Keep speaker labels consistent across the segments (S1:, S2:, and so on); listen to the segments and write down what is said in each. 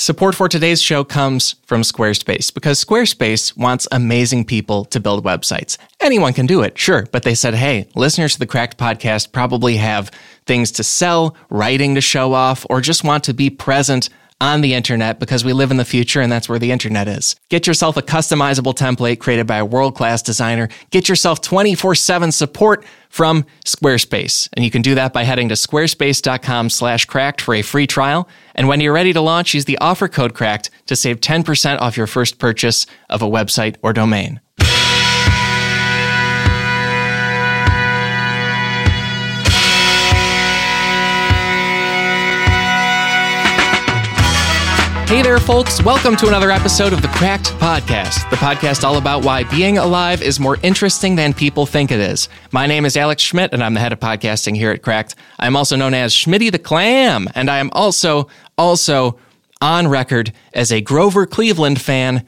S1: Support for today's show comes from Squarespace because Squarespace wants amazing people to build websites. Anyone can do it, sure, but they said, hey, listeners to the Cracked podcast probably have things to sell, writing to show off, or just want to be present on the internet because we live in the future and that's where the internet is. Get yourself a customizable template created by a world class designer. Get yourself 24 7 support from Squarespace. And you can do that by heading to squarespace.com slash cracked for a free trial. And when you're ready to launch, use the offer code cracked to save 10% off your first purchase of a website or domain. Hey there, folks. Welcome to another episode of the Cracked Podcast, the podcast all about why being alive is more interesting than people think it is. My name is Alex Schmidt, and I'm the head of podcasting here at Cracked. I'm also known as Schmitty the Clam, and I am also, also on record as a Grover Cleveland fan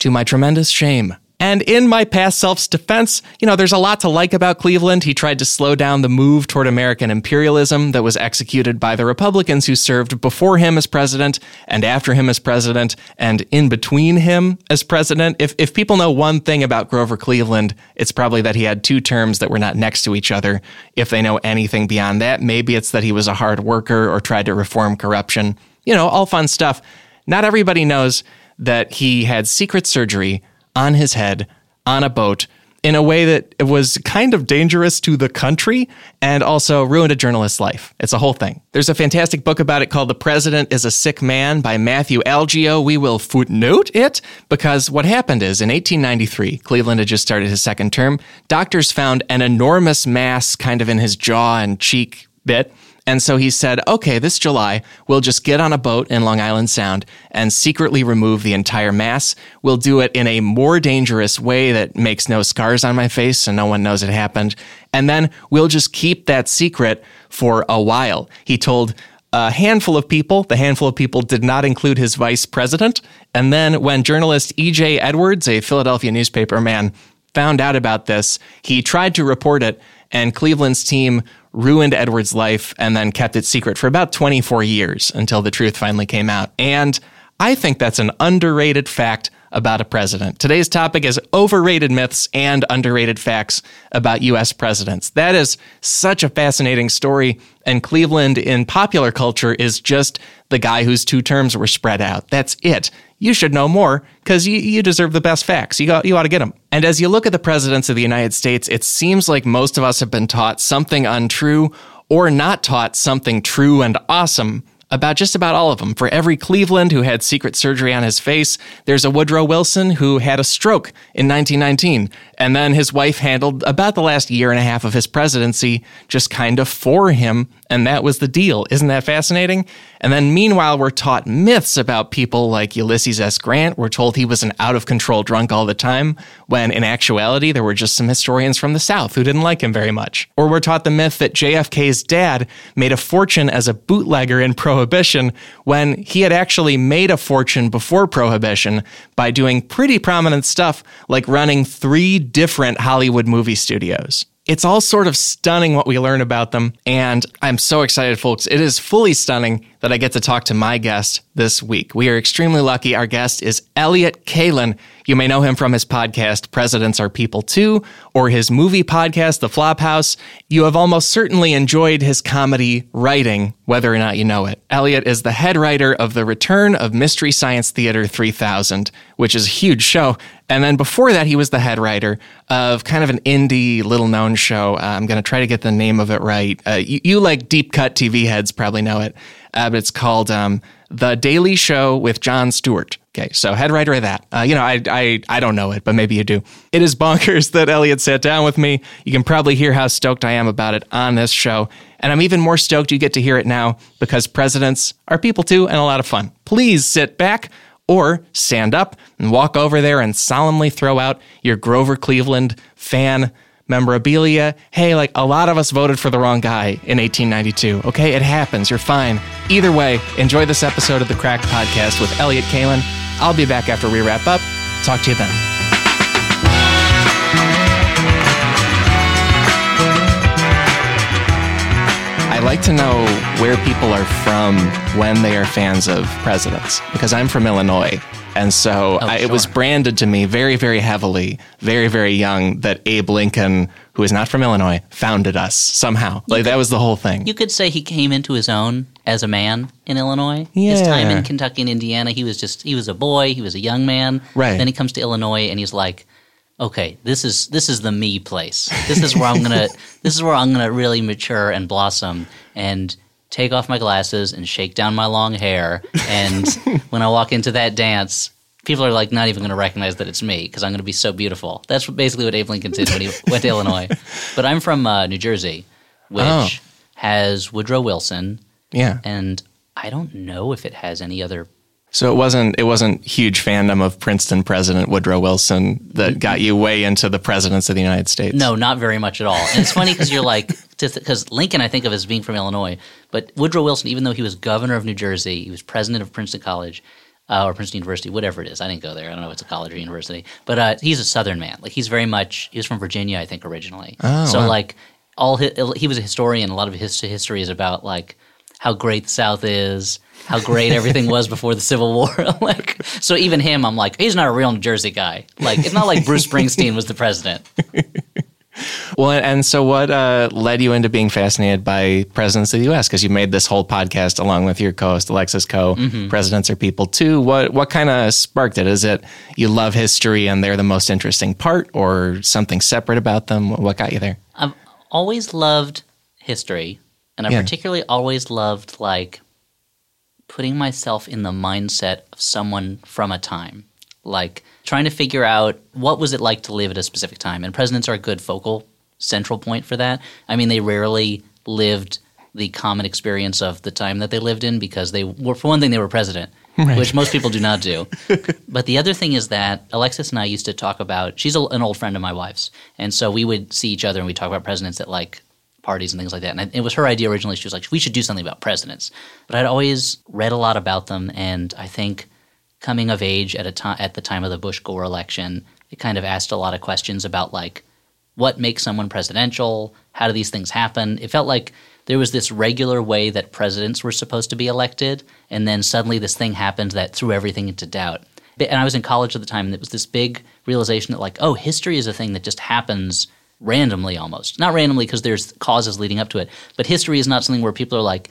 S1: to my tremendous shame. And in my past self's defense, you know, there's a lot to like about Cleveland. He tried to slow down the move toward American imperialism that was executed by the Republicans who served before him as president and after him as president and in between him as president. If, if people know one thing about Grover Cleveland, it's probably that he had two terms that were not next to each other. If they know anything beyond that, maybe it's that he was a hard worker or tried to reform corruption. You know, all fun stuff. Not everybody knows that he had secret surgery on his head on a boat in a way that was kind of dangerous to the country and also ruined a journalist's life. It's a whole thing. There's a fantastic book about it called The President is a Sick Man by Matthew Algeo. We will footnote it because what happened is in 1893, Cleveland had just started his second term. Doctors found an enormous mass kind of in his jaw and cheek bit and so he said, okay, this July, we'll just get on a boat in Long Island Sound and secretly remove the entire mass. We'll do it in a more dangerous way that makes no scars on my face so no one knows it happened. And then we'll just keep that secret for a while. He told a handful of people. The handful of people did not include his vice president. And then when journalist E.J. Edwards, a Philadelphia newspaper man, found out about this, he tried to report it, and Cleveland's team ruined Edward's life and then kept it secret for about 24 years until the truth finally came out. And I think that's an underrated fact about a president. Today's topic is overrated myths and underrated facts about US presidents. That is such a fascinating story. And Cleveland in popular culture is just the guy whose two terms were spread out. That's it you should know more because you, you deserve the best facts. You, got, you ought to get them. And as you look at the presidents of the United States, it seems like most of us have been taught something untrue or not taught something true and awesome about just about all of them. For every Cleveland who had secret surgery on his face, there's a Woodrow Wilson who had a stroke in 1919. And then his wife handled about the last year and a half of his presidency just kind of for him. And that was the deal. Isn't that fascinating? And then meanwhile, we're taught myths about people like Ulysses S. Grant. We're told he was an out of control drunk all the time, when in actuality, there were just some historians from the South who didn't like him very much. Or we're taught the myth that JFK's dad made a fortune as a bootlegger in Prohibition when he had actually made a fortune before Prohibition by doing pretty prominent stuff like running three different Hollywood movie studios. It's all sort of stunning what we learn about them, and I'm so excited, folks. It is fully stunning that I get to talk to my guest this week. We are extremely lucky. Our guest is Elliott Kalan. You may know him from his podcast, Presidents Are People Too, or his movie podcast, The Flophouse. You have almost certainly enjoyed his comedy writing, whether or not you know it. Elliott is the head writer of The Return of Mystery Science Theater 3000, which is a huge show. And then before that, he was the head writer of kind of an indie, little known show. Uh, I'm going to try to get the name of it right. Uh, you, you, like deep cut TV heads probably know it, uh, but it's called um, The Daily Show with Jon Stewart. Okay, so head writer of that. Uh, you know, I, I I don't know it, but maybe you do. It is bonkers that Elliott sat down with me. You can probably hear how stoked I am about it on this show, and I'm even more stoked you get to hear it now because presidents are people too, and a lot of fun. Please sit back or stand up and walk over there and solemnly throw out your Grover Cleveland fan memorabilia. Hey, like a lot of us voted for the wrong guy in 1892. Okay, it happens. You're fine. Either way, enjoy this episode of the Cracked Podcast with Elliott Kalan. I'll be back after we wrap up. Talk to you then. I like to know where people are from when they are fans of presidents because I'm from Illinois. And so
S2: Oh,
S1: I, it was branded to me very, very heavily, very, very young, that Abe Lincoln, who is not from Illinois, founded us somehow. Like that was the whole thing.
S2: You could say he came into his own as a man in Illinois. His time in Kentucky and Indiana, he was just he was a boy, he was a young man.
S1: Right.
S2: Then he comes to Illinois and he's like, Okay, this is this is the me place. This is where I'm gonna this is where I'm gonna really mature and blossom and take off my glasses and shake down my long hair and when I walk into that dance People are like not even going to recognize that it's me because I'm going to be so beautiful. That's basically what Abe Lincoln did when he went to Illinois. But I'm from uh, New Jersey, which
S1: Oh.
S2: has Woodrow Wilson,
S1: yeah.
S2: and I don't know if it has any other.
S1: So it wasn't it wasn't huge fandom of Princeton President Woodrow Wilson that got you way into the presidents of the United States.
S2: No, not very much at all. And it's funny because you're like, because Lincoln I think of as being from Illinois, but Woodrow Wilson, even though he was governor of New Jersey, he was president of Princeton College. Uh, or Princeton University, whatever it is. I didn't go there. I don't know if it's a college or university. But uh, he's a Southern man. Like he's very much. He was from Virginia, I think, originally.
S1: Oh,
S2: so
S1: wow.
S2: like all his, he was a historian. A lot of his history is about like how great the South is, how great everything was before the Civil War. like so, even him, I'm like, he's not a real New Jersey guy. Like it's not like Bruce Springsteen was the president.
S1: Well, and so what uh, led you into being fascinated by presidents of the U.S.? Because you made this whole podcast along with your co-host Alexis Coe.
S2: Mm-hmm.
S1: Presidents are people too. What what kind of sparked it? Is it you love history and they're the most interesting part, or something separate about them? What got you there?
S2: I've always loved history, and I
S1: Yeah.
S2: particularly always loved like putting myself in the mindset of someone from a time, like trying to figure out what was it like to live at a specific time. And presidents are a good focal central point for that. I mean, they rarely lived the common experience of the time that they lived in because they were, for one thing, they were president. Which most people do not do. But the other thing is that Alexis and I used to talk about. She's a, an old friend of my wife's, and so we would see each other and we talk about presidents at like parties and things like that. And it was her idea originally. She was like, "We should do something about presidents." But I'd always read a lot about them, and I think coming of age at a time at the time of the Bush Gore election, it kind of asked a lot of questions about like what makes someone presidential, how do these things happen. It felt like there was this regular way that presidents were supposed to be elected, and then suddenly this thing happened that threw everything into doubt. And I was in college at the time, and it was this big realization that, like, oh, history is a thing that just happens randomly almost. Not randomly because there's causes leading up to it, but history is not something where people are like,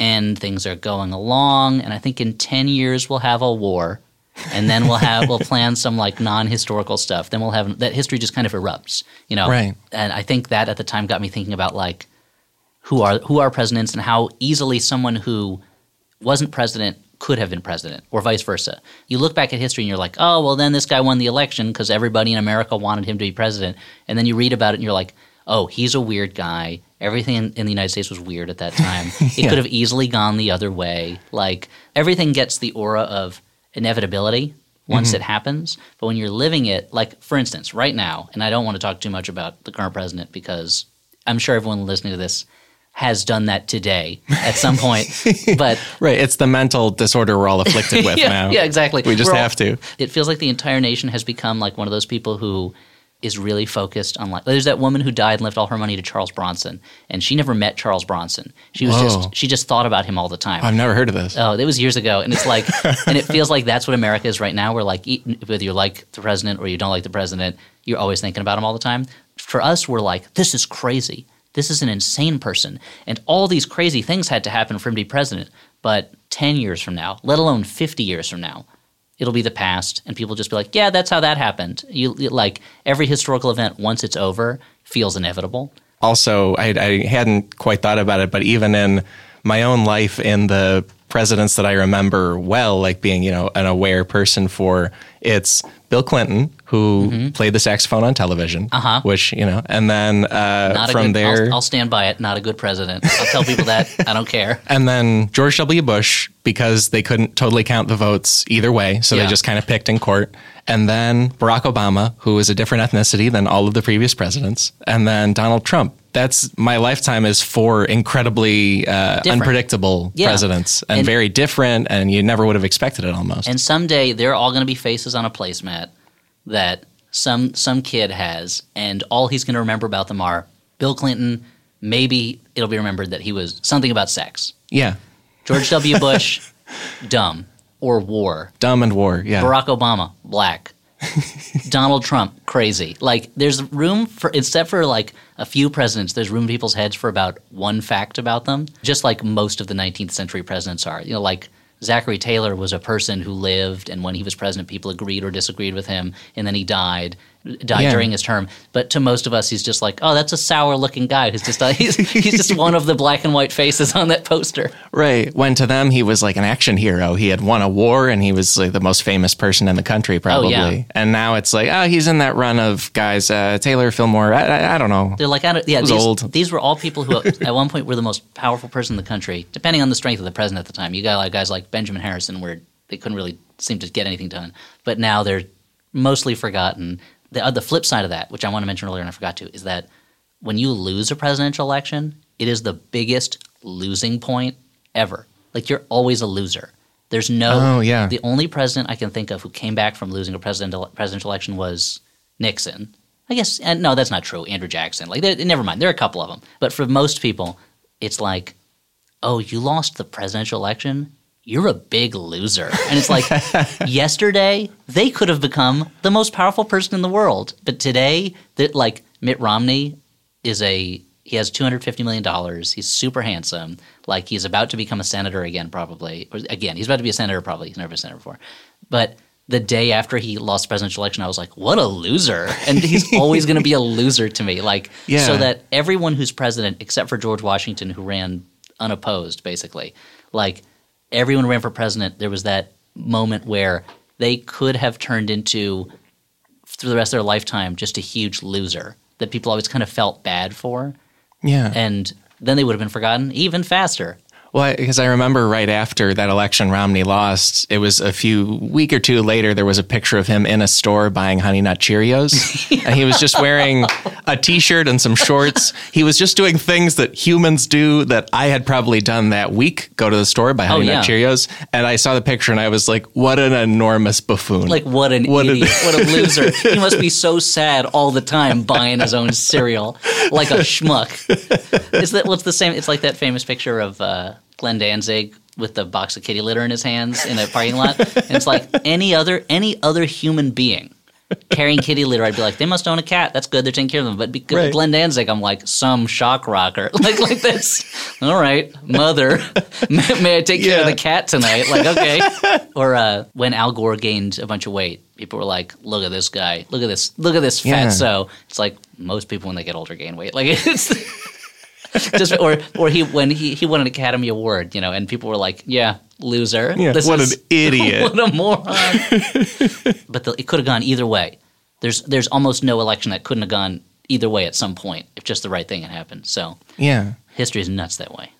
S2: and things are going along, and I think in 10 years we'll have a war. and then we'll have we'll plan some like non-historical stuff. Then we'll have that history just kind of erupts, you know.
S1: Right.
S2: And I think that at the time got me thinking about like who are who are presidents and how easily someone who wasn't president could have been president or vice versa. You look back at history and you're like, "Oh, well then this guy won the election because everybody in America wanted him to be president." And then you read about it and you're like, "Oh, he's a weird guy. Everything in, in the United States was weird at that time. It
S1: Yeah.
S2: could have easily gone the other way. Like everything gets the aura of inevitability once mm-hmm. it happens, but when you're living it, like for instance, right now, and I don't want to talk too much about the current president because I'm sure everyone listening to this has done that today at some point. but
S1: Right. It's the mental disorder we're all afflicted with
S2: yeah,
S1: now.
S2: yeah, exactly.
S1: We just
S2: We're all-
S1: have to.
S2: It feels like the entire nation has become like one of those people who is really focused on like. There's that woman who died and left all her money to Charles Bronson, and she never met Charles Bronson. She was
S1: Whoa.
S2: just she just thought about him all the time.
S1: I've never heard of this.
S2: Oh, it was years ago, and it's like, and it feels like that's what America is right now. We're like, whether you like the president or you don't like the president, you're always thinking about him all the time. For us, we're like, this is crazy. This is an insane person, and all these crazy things had to happen for him to be president. But ten years from now, let alone fifty years from now, it'll be the past, and people just be like, yeah, that's how that happened. You like every historical event once it's over feels inevitable.
S1: also I, I hadn't quite thought about it, but even in my own life, in the presidents that I remember well, like being you know an aware person for, it's Bill Clinton who played the saxophone on television,
S2: Mm-hmm. Uh-huh.
S1: which you know, and then uh,
S2: Not a
S1: from
S2: good.
S1: there,
S2: I'll, I'll stand by it. Not a good president. I'll tell people that. I don't care.
S1: and then George W. Bush because they couldn't totally count the votes either way, so
S2: Yeah.
S1: they just kind of picked in court. And then Barack Obama, who is a different ethnicity than all of the previous presidents, and then Donald Trump. That's my lifetime is four incredibly uh, unpredictable
S2: Yeah.
S1: presidents and,
S2: And-
S1: very different, and you never would have expected it almost.
S2: And someday they're all going to be faces on a placemat that some some kid has, and all he's going to remember about them are Bill Clinton, maybe it'll be remembered that he was something about sex.
S1: Yeah.
S2: George W. Bush, dumb or war.
S1: Dumb and war. Yeah.
S2: Barack Obama, black. Donald Trump, crazy. Like, there's room for, except for like a few presidents, there's room in people's heads for about one fact about them, just like most of the 19th century presidents are. You know, like Zachary Taylor was a person who lived, and when he was president, people agreed or disagreed with him, and then he died, died
S1: Yeah.
S2: during his term. But to most of us, he's just like, oh, that's a sour-looking guy who's just he's, he's just one of the black and white faces on that poster.
S1: Right. When to them he was like an action hero. He had won a war and he was like the most famous person in the country, probably.
S2: Oh, yeah.
S1: And now it's like, oh, he's in that run of guys, uh, Taylor, Fillmore. I, I, I don't know.
S2: They're like, I don't, yeah, these,
S1: old.
S2: these were all people who at one point were the most powerful person in the country, depending on the strength of the president at the time. You got like guys like Benjamin Harrison, where they couldn't really seem to get anything done, but now they're mostly forgotten. The, uh, the flip side of that, which I want to mention earlier and I forgot to, is that when you lose a presidential election, it is the biggest losing point ever. Like you're always a loser. There's no.
S1: Oh, yeah.
S2: The only president I can think of who came back from losing a presidential presidential election was Nixon. I guess, and no, that's not true. Andrew Jackson. Like, never mind. There are a couple of them, but for most people, it's like, oh, you lost the presidential election. You're a big loser. And it's like, yesterday they could have become the most powerful person in the world, but today, that like Mitt Romney is a he has two hundred fifty million dollars. He's super handsome. Like he's about to become a senator again, probably. Or again, he's about to be a senator. Probably he's never been a senator before. But the day after he lost the presidential election, I was like, "What a loser!" And he's always going to be a loser to me. Like
S1: Yeah.
S2: so that everyone who's president, except for George Washington, who ran unopposed, basically, like everyone ran for president, there was that moment where they could have turned into through the rest of their lifetime just a huge loser that people always kind of felt bad for
S1: Yeah.
S2: and then they would have been forgotten even faster.
S1: Well, because I remember right after that election Romney lost, it was a few week or two later. There was a picture of him in a store buying Honey Nut Cheerios, and he was just wearing a T-shirt and some shorts. He was just doing things that humans do that I had probably done that week. Go to the store buy Honey Nut
S2: Oh, yeah.
S1: Cheerios, and I saw the picture and I was like, "What an enormous buffoon!"
S2: Like what an
S1: What an-
S2: idiot, what a loser. he must be so sad all the time buying his own cereal like a schmuck. Is that what's the same it's like that famous picture of uh, Glenn Danzig with the box of kitty litter in his hands in a parking lot. And it's like any other any other human being carrying kitty litter, I'd be like, they must own a cat. That's good. They're taking care of them. But because
S1: Right.
S2: Glenn Danzig, I'm like some shock rocker. Like like this. all right, mother. may, may I take care of the cat tonight? Like okay. Or uh, when Al Gore gained a bunch of weight, people were like, "Look at this guy! Look at this! Look at this
S1: Yeah.
S2: fatso!" It's like most people when they get older gain weight. Like it's just or or he when he he won an Academy Award, you know, and people were like, "Yeah, loser.
S1: Yeah,
S2: This
S1: what
S2: is-
S1: an idiot.
S2: what a moron!" but the, it could have gone either way. There's there's almost no election that couldn't have gone either way at some point if just the right thing had happened. So
S1: yeah.
S2: history is nuts that way.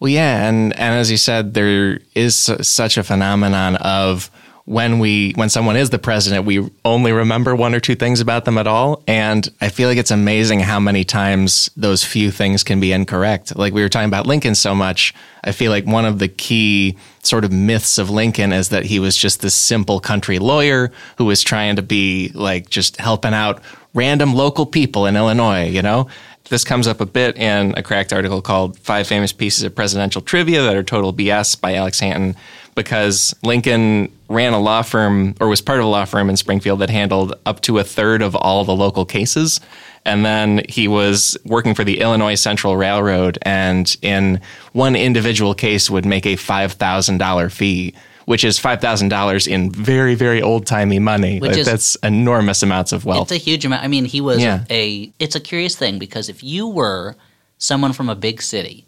S1: Well, yeah, and and as you said, there is such a phenomenon of when we when someone is the president, we only remember one or two things about them at all, and I feel like it's amazing how many times those few things can be incorrect. Like we were talking about Lincoln so much, I feel like one of the key sort of myths of Lincoln is that he was just this simple country lawyer who was trying to be like just helping out random local people in Illinois, you know? This comes up a bit in a cracked article called Five Famous Pieces of Presidential Trivia That Are Total BS by Alex Hanton, because Lincoln ran a law firm or was part of a law firm in Springfield that handled up to a third of all the local cases. And then he was working for the Illinois Central Railroad, and in one individual case would make a $5,000 fee. Which is five thousand dollars in very, very old timey money.
S2: Which
S1: Like,
S2: is-
S1: that's enormous amounts of wealth.
S2: It's a huge amount. I mean, he was
S1: Yeah.
S2: a. It's a curious thing because if you were someone from a big city,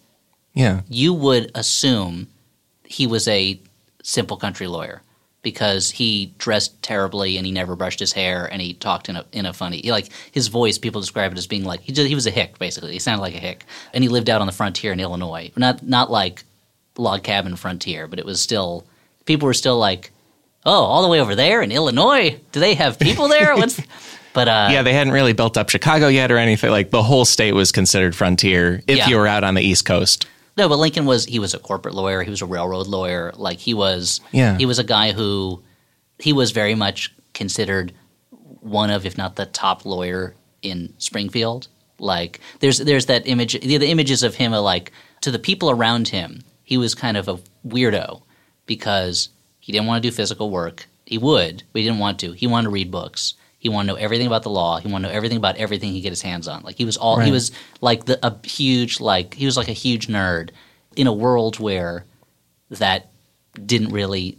S1: yeah,
S2: you would assume he was a simple country lawyer because he dressed terribly and he never brushed his hair and he talked in a in a funny like his voice. People describe it as being like he just, he was a hick basically. He sounded like a hick, and he lived out on the frontier in Illinois. Not not like log cabin frontier, but it was still people were still like, oh, all the way over there in Illinois. Do they have people there? What's but uh,
S1: yeah, they hadn't really built up Chicago yet or anything. Like the whole state was considered frontier if
S2: Yeah.
S1: you were out on the East Coast.
S2: No, but Lincoln was he was a corporate lawyer. He was a railroad lawyer. Like he was
S1: Yeah.
S2: he was a guy who he was very much considered one of, if not the top lawyer in Springfield. Like there's there's that image. The, the images of him are like to the people around him. He was kind of a weirdo because he didn't want to do physical work. He would, but he didn't want to. He wanted to read books. He wanted to know everything about the law. He wanted to know everything about everything he could get his hands on. Like he was all
S1: Right.
S2: he was like the, a huge like he was like a huge nerd in a world where that didn't really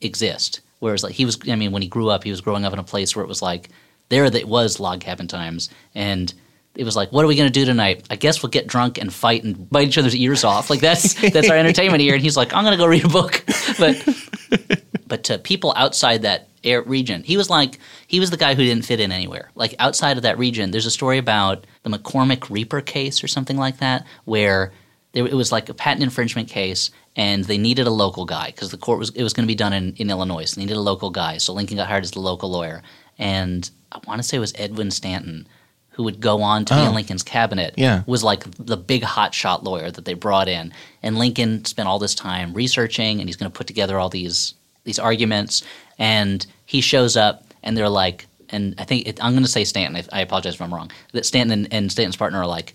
S2: exist. Whereas like he was, I mean, when he grew up, he was growing up in a place where it was like there that was log cabin times, and it was like, what are we going to do tonight? I guess we'll get drunk and fight and bite each other's ears off. Like that's that's our entertainment here. And he's like, I'm going to go read a book, but but to people outside that region, he was like he was the guy who didn't fit in anywhere. Like outside of that region, there's a story about the McCormick Reaper case or something like that, where there, it was like a patent infringement case, and they needed a local guy because the court was it was going to be done in, in Illinois, so they needed a local guy. So Lincoln got hired as the local lawyer, and I want to say it was Edwin Stanton who would go on to be
S1: Oh.
S2: in Lincoln's cabinet.
S1: Yeah.
S2: was like the big hotshot lawyer that they brought in, and Lincoln spent all this time researching, and he's going to put together all these these arguments, and he shows up, and they're like. And I think it, I'm going to say Stanton. if- I apologize if I'm wrong. That Stanton and, and Stanton's partner are like,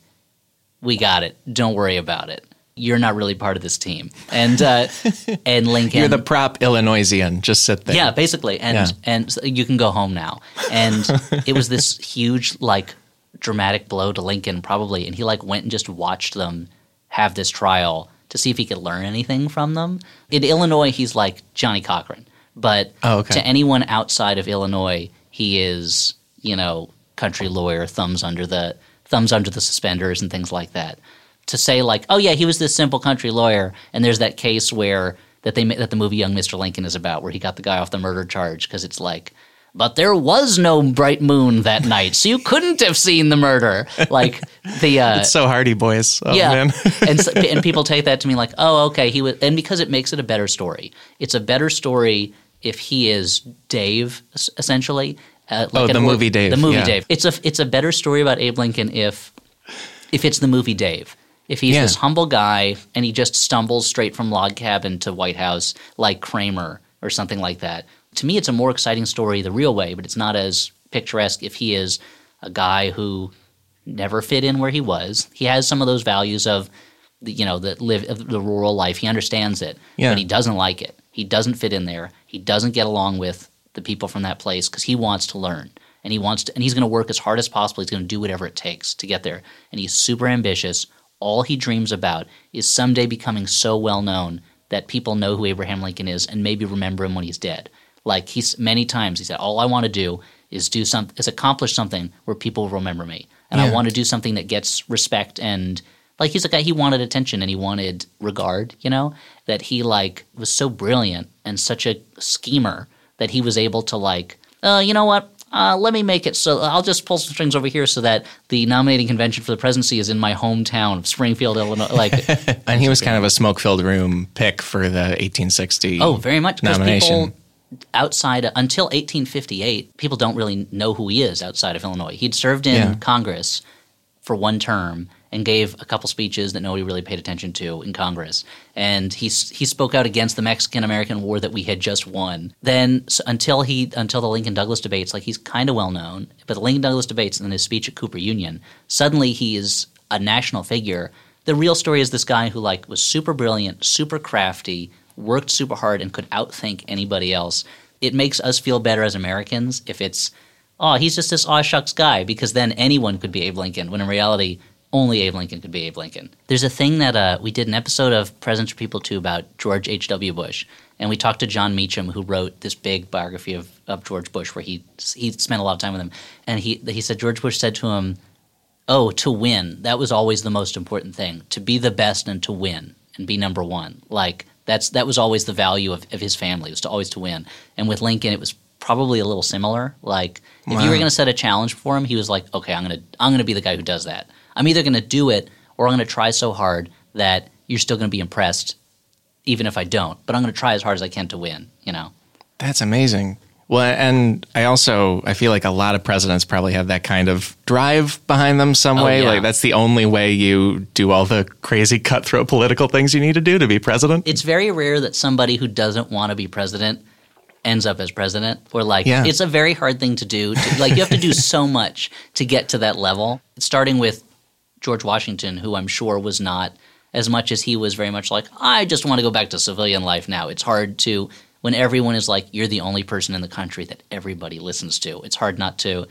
S2: we got it. Don't worry about it. You're not really part of this team. And uh, and Lincoln,
S1: You're the prop Illinoisian. Just sit there.
S2: yeah, basically, and
S1: Yeah.
S2: and so you can go home now. And it was this huge like dramatic blow to Lincoln probably, and he like went and just watched them have this trial to see if he could learn anything from them. In Illinois, he's like Johnnie Cochran, but
S1: Oh, okay.
S2: to anyone outside of Illinois, he is you know country lawyer, thumbs under the thumbs under the suspenders and things like that. To say like, oh yeah, he was this simple country lawyer, and there's that case where that they that the movie Young Mr. Lincoln is about, where he got the guy off the murder charge because it's like, but there was no bright moon that night, so you couldn't have seen the murder. Like the uh,
S1: It's so Hardy Boys. Oh,
S2: yeah,
S1: man.
S2: and so, and people take that to me like, oh, okay, he was, and because it makes it a better story. It's a better story if he is Dave, essentially. Uh,
S1: Oh, the
S2: or-
S1: movie Dave,
S2: The movie
S1: yeah.
S2: Dave. It's a it's a better story about Abe Lincoln if if it's the movie Dave. If he's
S1: Yeah.
S2: this humble guy and he just stumbles straight from log cabin to White House like Kramer or something like that. To me, it's a more exciting story the real way, but it's not as picturesque if he is a guy who never fit in where he was. He has some of those values of the, you know the live the rural life. He understands it,
S1: Yeah.
S2: but he doesn't like it. He doesn't fit in there. He doesn't get along with the people from that place because he wants to learn and he wants to, and he's going to work as hard as possible. He's going to do whatever it takes to get there. And he's super ambitious. All he dreams about is someday becoming so well known that people know who Abraham Lincoln is and maybe remember him when he's dead. Like he's many times he said, all I want to do is do some is accomplish something where people remember me, and I want to do something that gets respect and like he's a guy he wanted attention and he wanted regard. You know that he like was so brilliant and such a schemer that he was able to like, uh, you know what? Uh, let me make it so I'll just pull some strings over here so that the nominating convention for the presidency is in my hometown of Springfield, Illinois. Like,
S1: and he was kind of a smoke filled room pick for the 1860.
S2: Oh, very much.
S1: Nomination.
S2: people outside until 1858, people don't really know who he is outside of Illinois. He'd served in
S1: Yeah.
S2: Congress for one term and gave a couple speeches that nobody really paid attention to in Congress. And he he spoke out against the Mexican American War that we had just won. Then until he until the Lincoln Douglas debates, like he's kind of well known, but the Lincoln Douglas debates and then his speech at Cooper Union, suddenly he is a national figure. The real story is this guy who like was super brilliant, super crafty, worked super hard and could outthink anybody else. It makes us feel better as Americans if it's oh, he's just this aw shucks guy, because then anyone could be Abe Lincoln, when in reality, only Abe Lincoln could be Abe Lincoln. There's a thing that uh, we did an episode of Presidents Are People Too about George H.W. Bush, and we talked to Jon Meacham, who wrote this big biography of, of George Bush, where he he spent a lot of time with him. And he, he said George Bush said to him, Oh, to win, that was always the most important thing, to be the best and to win and be number one. Like, that's that was always the value of, of his family, was to always to win. And with Lincoln, it was probably a little similar. Like if you were going to set a challenge for him, he was like, "Okay, I'm going to I'm going to be the guy who does that. I'm either going to do it or I'm going to try so hard that you're still going to be impressed, even if I don't. But I'm going to try as hard as I can to win. You know?
S1: That's amazing. Well, and I also I feel like a lot of presidents probably have that kind of drive behind them some
S2: Oh,
S1: way.
S2: yeah.
S1: Like that's the only way you do all the crazy cutthroat political things you need to do to be president.
S2: It's very rare that somebody who doesn't want to be president ends up as president. Or like
S1: Yeah.
S2: it's a very hard thing to do. To, like you have to do so much to get to that level. Starting with George Washington, who I'm sure was not as much as he was very much like, I just want to go back to civilian life now. It's hard to when everyone is like, you're the only person in the country that everybody listens to. It's hard not to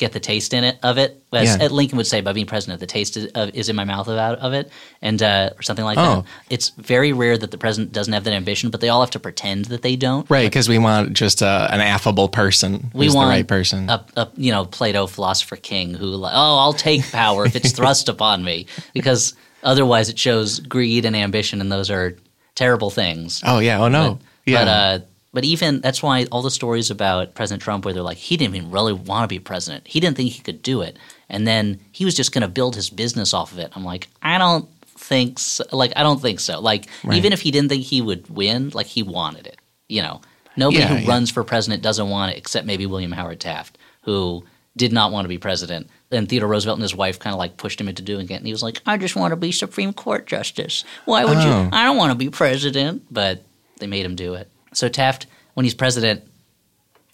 S2: get the taste in it of it. As
S1: Yeah.
S2: Lincoln would say, by being president, the taste is, of, is in my mouth about of it, and uh, or something like
S1: Oh.
S2: that. It's very rare that the president doesn't have that ambition, but they all have to pretend that they don't.
S1: Right, because we want just uh, an affable person.
S2: We
S1: who's
S2: want
S1: the right person.
S2: a, a you know Plato philosopher king who like oh I'll take power if it's thrust upon me because otherwise it shows greed and ambition and those are terrible things.
S1: oh yeah. Oh no.
S2: But,
S1: yeah.
S2: but uh, but even that's why all the stories about President Trump where they're like he didn't even really want to be president. He didn't think he could do it, and then he was just going to build his business off of it. I'm like I don't think so. like I don't think so. Like
S1: Right.
S2: even if he didn't think he would win, like he wanted it. You know, nobody
S1: Yeah,
S2: who
S1: yeah.
S2: runs for president doesn't want it except maybe William Howard Taft, who did not want to be president. And Theodore Roosevelt and his wife kind of like pushed him into doing it, and he was like, "I just want to be Supreme Court justice. Why would
S1: Oh.
S2: you? I don't want to be president." But they made him do it. So Taft, when he's president,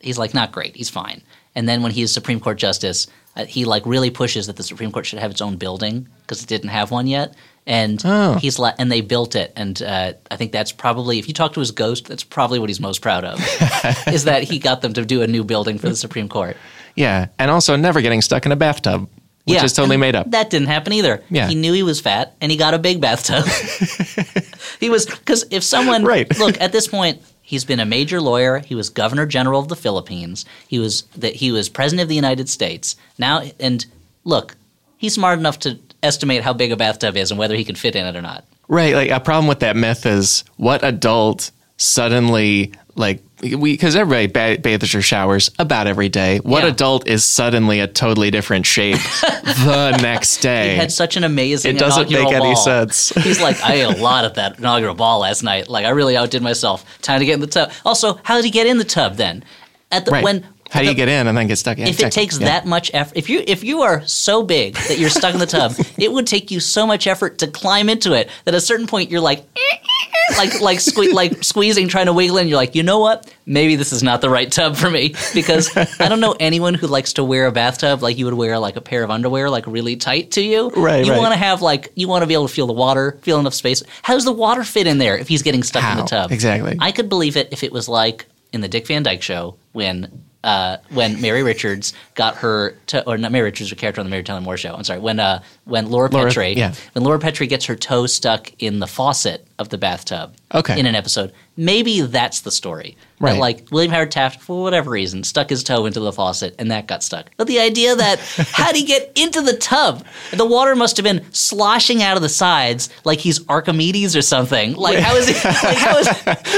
S2: he's like not great. He's fine. And then when he's Supreme Court justice, uh, he like really pushes that the Supreme Court should have its own building because it didn't have one yet. And
S1: Oh.
S2: he's like, and they built it. And uh, I think that's probably, if you talk to his ghost, that's probably what he's most proud of, is that he got them to do a new building for the Supreme Court.
S1: yeah, and also never getting stuck in a bathtub, which
S2: yeah,
S1: is totally made up.
S2: That didn't happen either.
S1: Yeah.
S2: he knew he was fat, and he got a big bathtub. he was because if someone
S1: Right.
S2: look at this point, he's been a major lawyer. He was governor general of the Philippines. He was that he was president of the United States. Now and look, he's smart enough to estimate how big a bathtub is and whether he can fit in it or not.
S1: Right. Like a problem with that myth is what adult suddenly like we because everybody ba- bathes or showers about every day. What
S2: Yeah.
S1: adult is suddenly a totally different shape the next day?
S2: He had such an amazing.
S1: It doesn't make any
S2: ball.
S1: sense.
S2: He's like, I ate a lot at that inaugural ball last night. Like, I really outdid myself. Time to get in the tub. Also, how did he get in the tub then? At the
S1: right.
S2: when
S1: How do you get in and then get stuck? Yeah,
S2: if it takes
S1: Yeah.
S2: that much effort, if you if you are so big that you're stuck in the tub, it would take you so much effort to climb into it that at a certain point you're like, like like sque- like squeezing, trying to wiggle in. You're like, you know what? Maybe this is not the right tub for me because I don't know anyone who likes to wear a bathtub like you would wear like a pair of underwear, like really tight to you.
S1: Right,
S2: You
S1: right.
S2: want to have like you want to be able to feel the water, feel enough space. How does the water fit in there if he's getting stuck in the tub?
S1: Exactly.
S2: I could believe it if it was like in the Dick Van Dyke Show when uh, when Mary Richards got her to, or not Mary Richards, her character on the Mary Tyler Moore Show. I'm sorry. When uh, when Laura,
S1: Laura-
S2: Petrie,
S1: yeah.
S2: when Laura Petrie gets her toe stuck in the faucet of the bathtub,
S1: Okay.
S2: in an episode, maybe that's the story.
S1: Right.
S2: That, like William Howard Taft, for whatever reason, stuck his toe into the faucet and that got stuck. But the idea that how would he get into the tub? The water must have been sloshing out of the sides like he's Archimedes or something. Like how is he? Like how is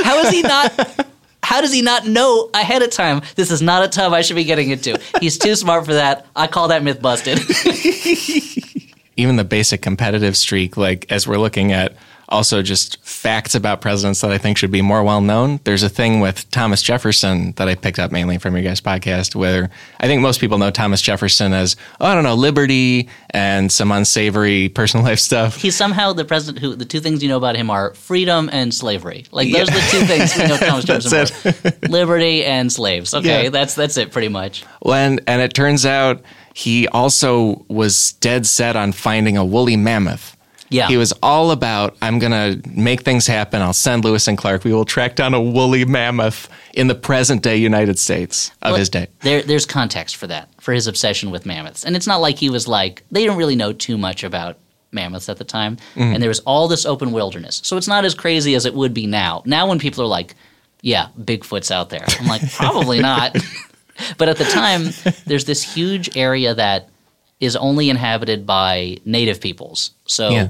S2: how is he not? How does he not know ahead of time this is not a tub I should be getting into? He's too smart for that. I call that myth busted.
S1: even the basic competitive streak, like as we're looking at also just facts about presidents that I think should be more well known. There's a thing with Thomas Jefferson that I picked up mainly from your guys' podcast, where I think most people know Thomas Jefferson as, oh, I don't know, liberty and some unsavory personal life stuff.
S2: He's somehow the president who the two things you know about him are freedom and slavery. Like those are the two things we know Thomas Jefferson for. Liberty and slaves. Okay,
S1: Yeah.
S2: that's that's it pretty much.
S1: And, and it turns out he also was dead set on finding a woolly mammoth.
S2: Yeah.
S1: He was all about, I'm going to make things happen. I'll send Lewis and Clark. We will track down a woolly mammoth in the present day United States of
S2: But
S1: his day.
S2: There, there's context for that, for his obsession with mammoths. And it's not like he was like, they didn't really know too much about mammoths at the time.
S1: Mm-hmm.
S2: And there was all this open wilderness. So it's not as crazy as it would be now. Now, when people are like, yeah, Bigfoot's out there, I'm like, probably not. but at the time, there's this huge area that is only inhabited by native peoples. So
S1: Yeah.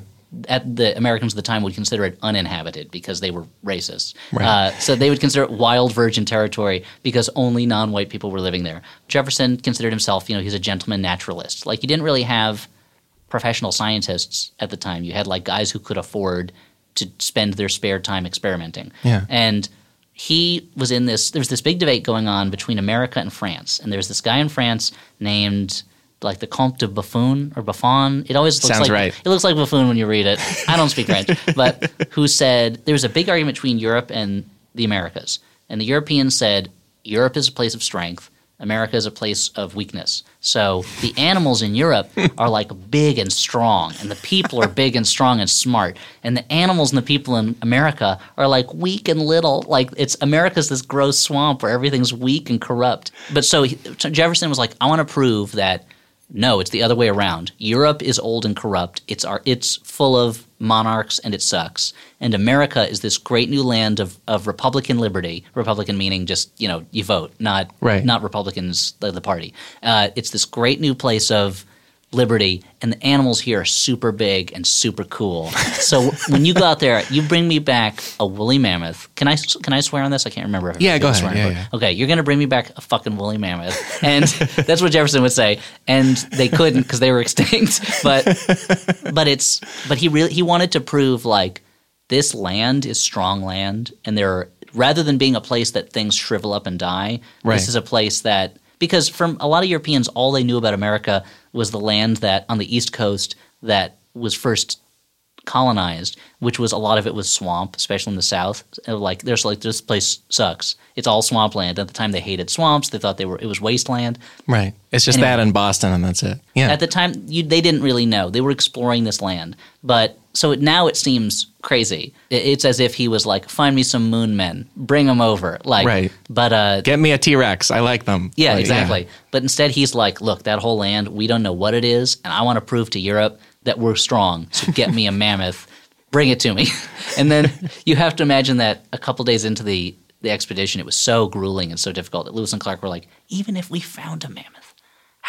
S2: at the Americans at the time would consider it uninhabited because they were racist.
S1: Right.
S2: Uh, so they would consider it wild virgin territory because only non-white people were living there. Jefferson considered himself, you know, he's a gentleman naturalist. Like he didn't really have professional scientists at the time. You had like guys who could afford to spend their spare time experimenting.
S1: Yeah.
S2: And he was in this there was this big debate going on between America and France. And there's this guy in France named like the Comte de Buffon or Buffon. It always looks
S1: Sounds
S2: like
S1: right.
S2: it looks like buffoon when you read it. I don't speak French, but who said there was a big argument between Europe and the Americas And the Europeans said Europe is a place of strength. America is a place of weakness. So the animals in Europe are like big and strong, and the people are big and strong and smart. And the animals and the people in America are like weak and little. Like it's America's this gross swamp where everything's weak and corrupt. But so he- Jefferson was like, I want to prove that no, it's the other way around. Europe is old and corrupt. It's our it's full of monarchs and it sucks. And America is this great new land of, of Republican liberty. Republican meaning just you know you vote, not
S1: Right.
S2: not Republicans the, the party. Uh, it's this great new place of liberty, and the animals here are super big and super cool. So when you go out there, you bring me back a woolly mammoth. Can I can I swear on this? I can't remember. If
S1: Yeah, go ahead. Yeah, yeah.
S2: Okay, you're gonna bring me back a fucking woolly mammoth, and that's what Jefferson would say. And they couldn't because they were extinct. But but it's but he really he wanted to prove like this land is strong land, and there are, rather than being a place that things shrivel up and die,
S1: Right.
S2: this is a place that because from a lot of Europeans, all they knew about America was the land that on the East Coast that was first colonized, which was a lot of it was swamp, especially in the South. Like there's like this place sucks. It's all swampland. At the time, they hated swamps. They thought they were it was wasteland.
S1: Right. It's just
S2: Anyway.
S1: that in Boston, and that's it. Yeah.
S2: At the time, you, they didn't really know. They were exploring this land, but so it, now it seems crazy. It, it's as if he was like, "Find me some moon men, bring them over." Like,
S1: Right.
S2: But uh,
S1: Get me a T Rex. I like them.
S2: yeah,
S1: Like,
S2: exactly. But instead, he's like, "Look, that whole land, we don't know what it is, and I want to prove to Europe that we're strong. So get me a mammoth, bring it to me." and then you have to imagine that a couple days into the the expedition, it was so grueling and so difficult that Lewis and Clark were like, "Even if we found a mammoth,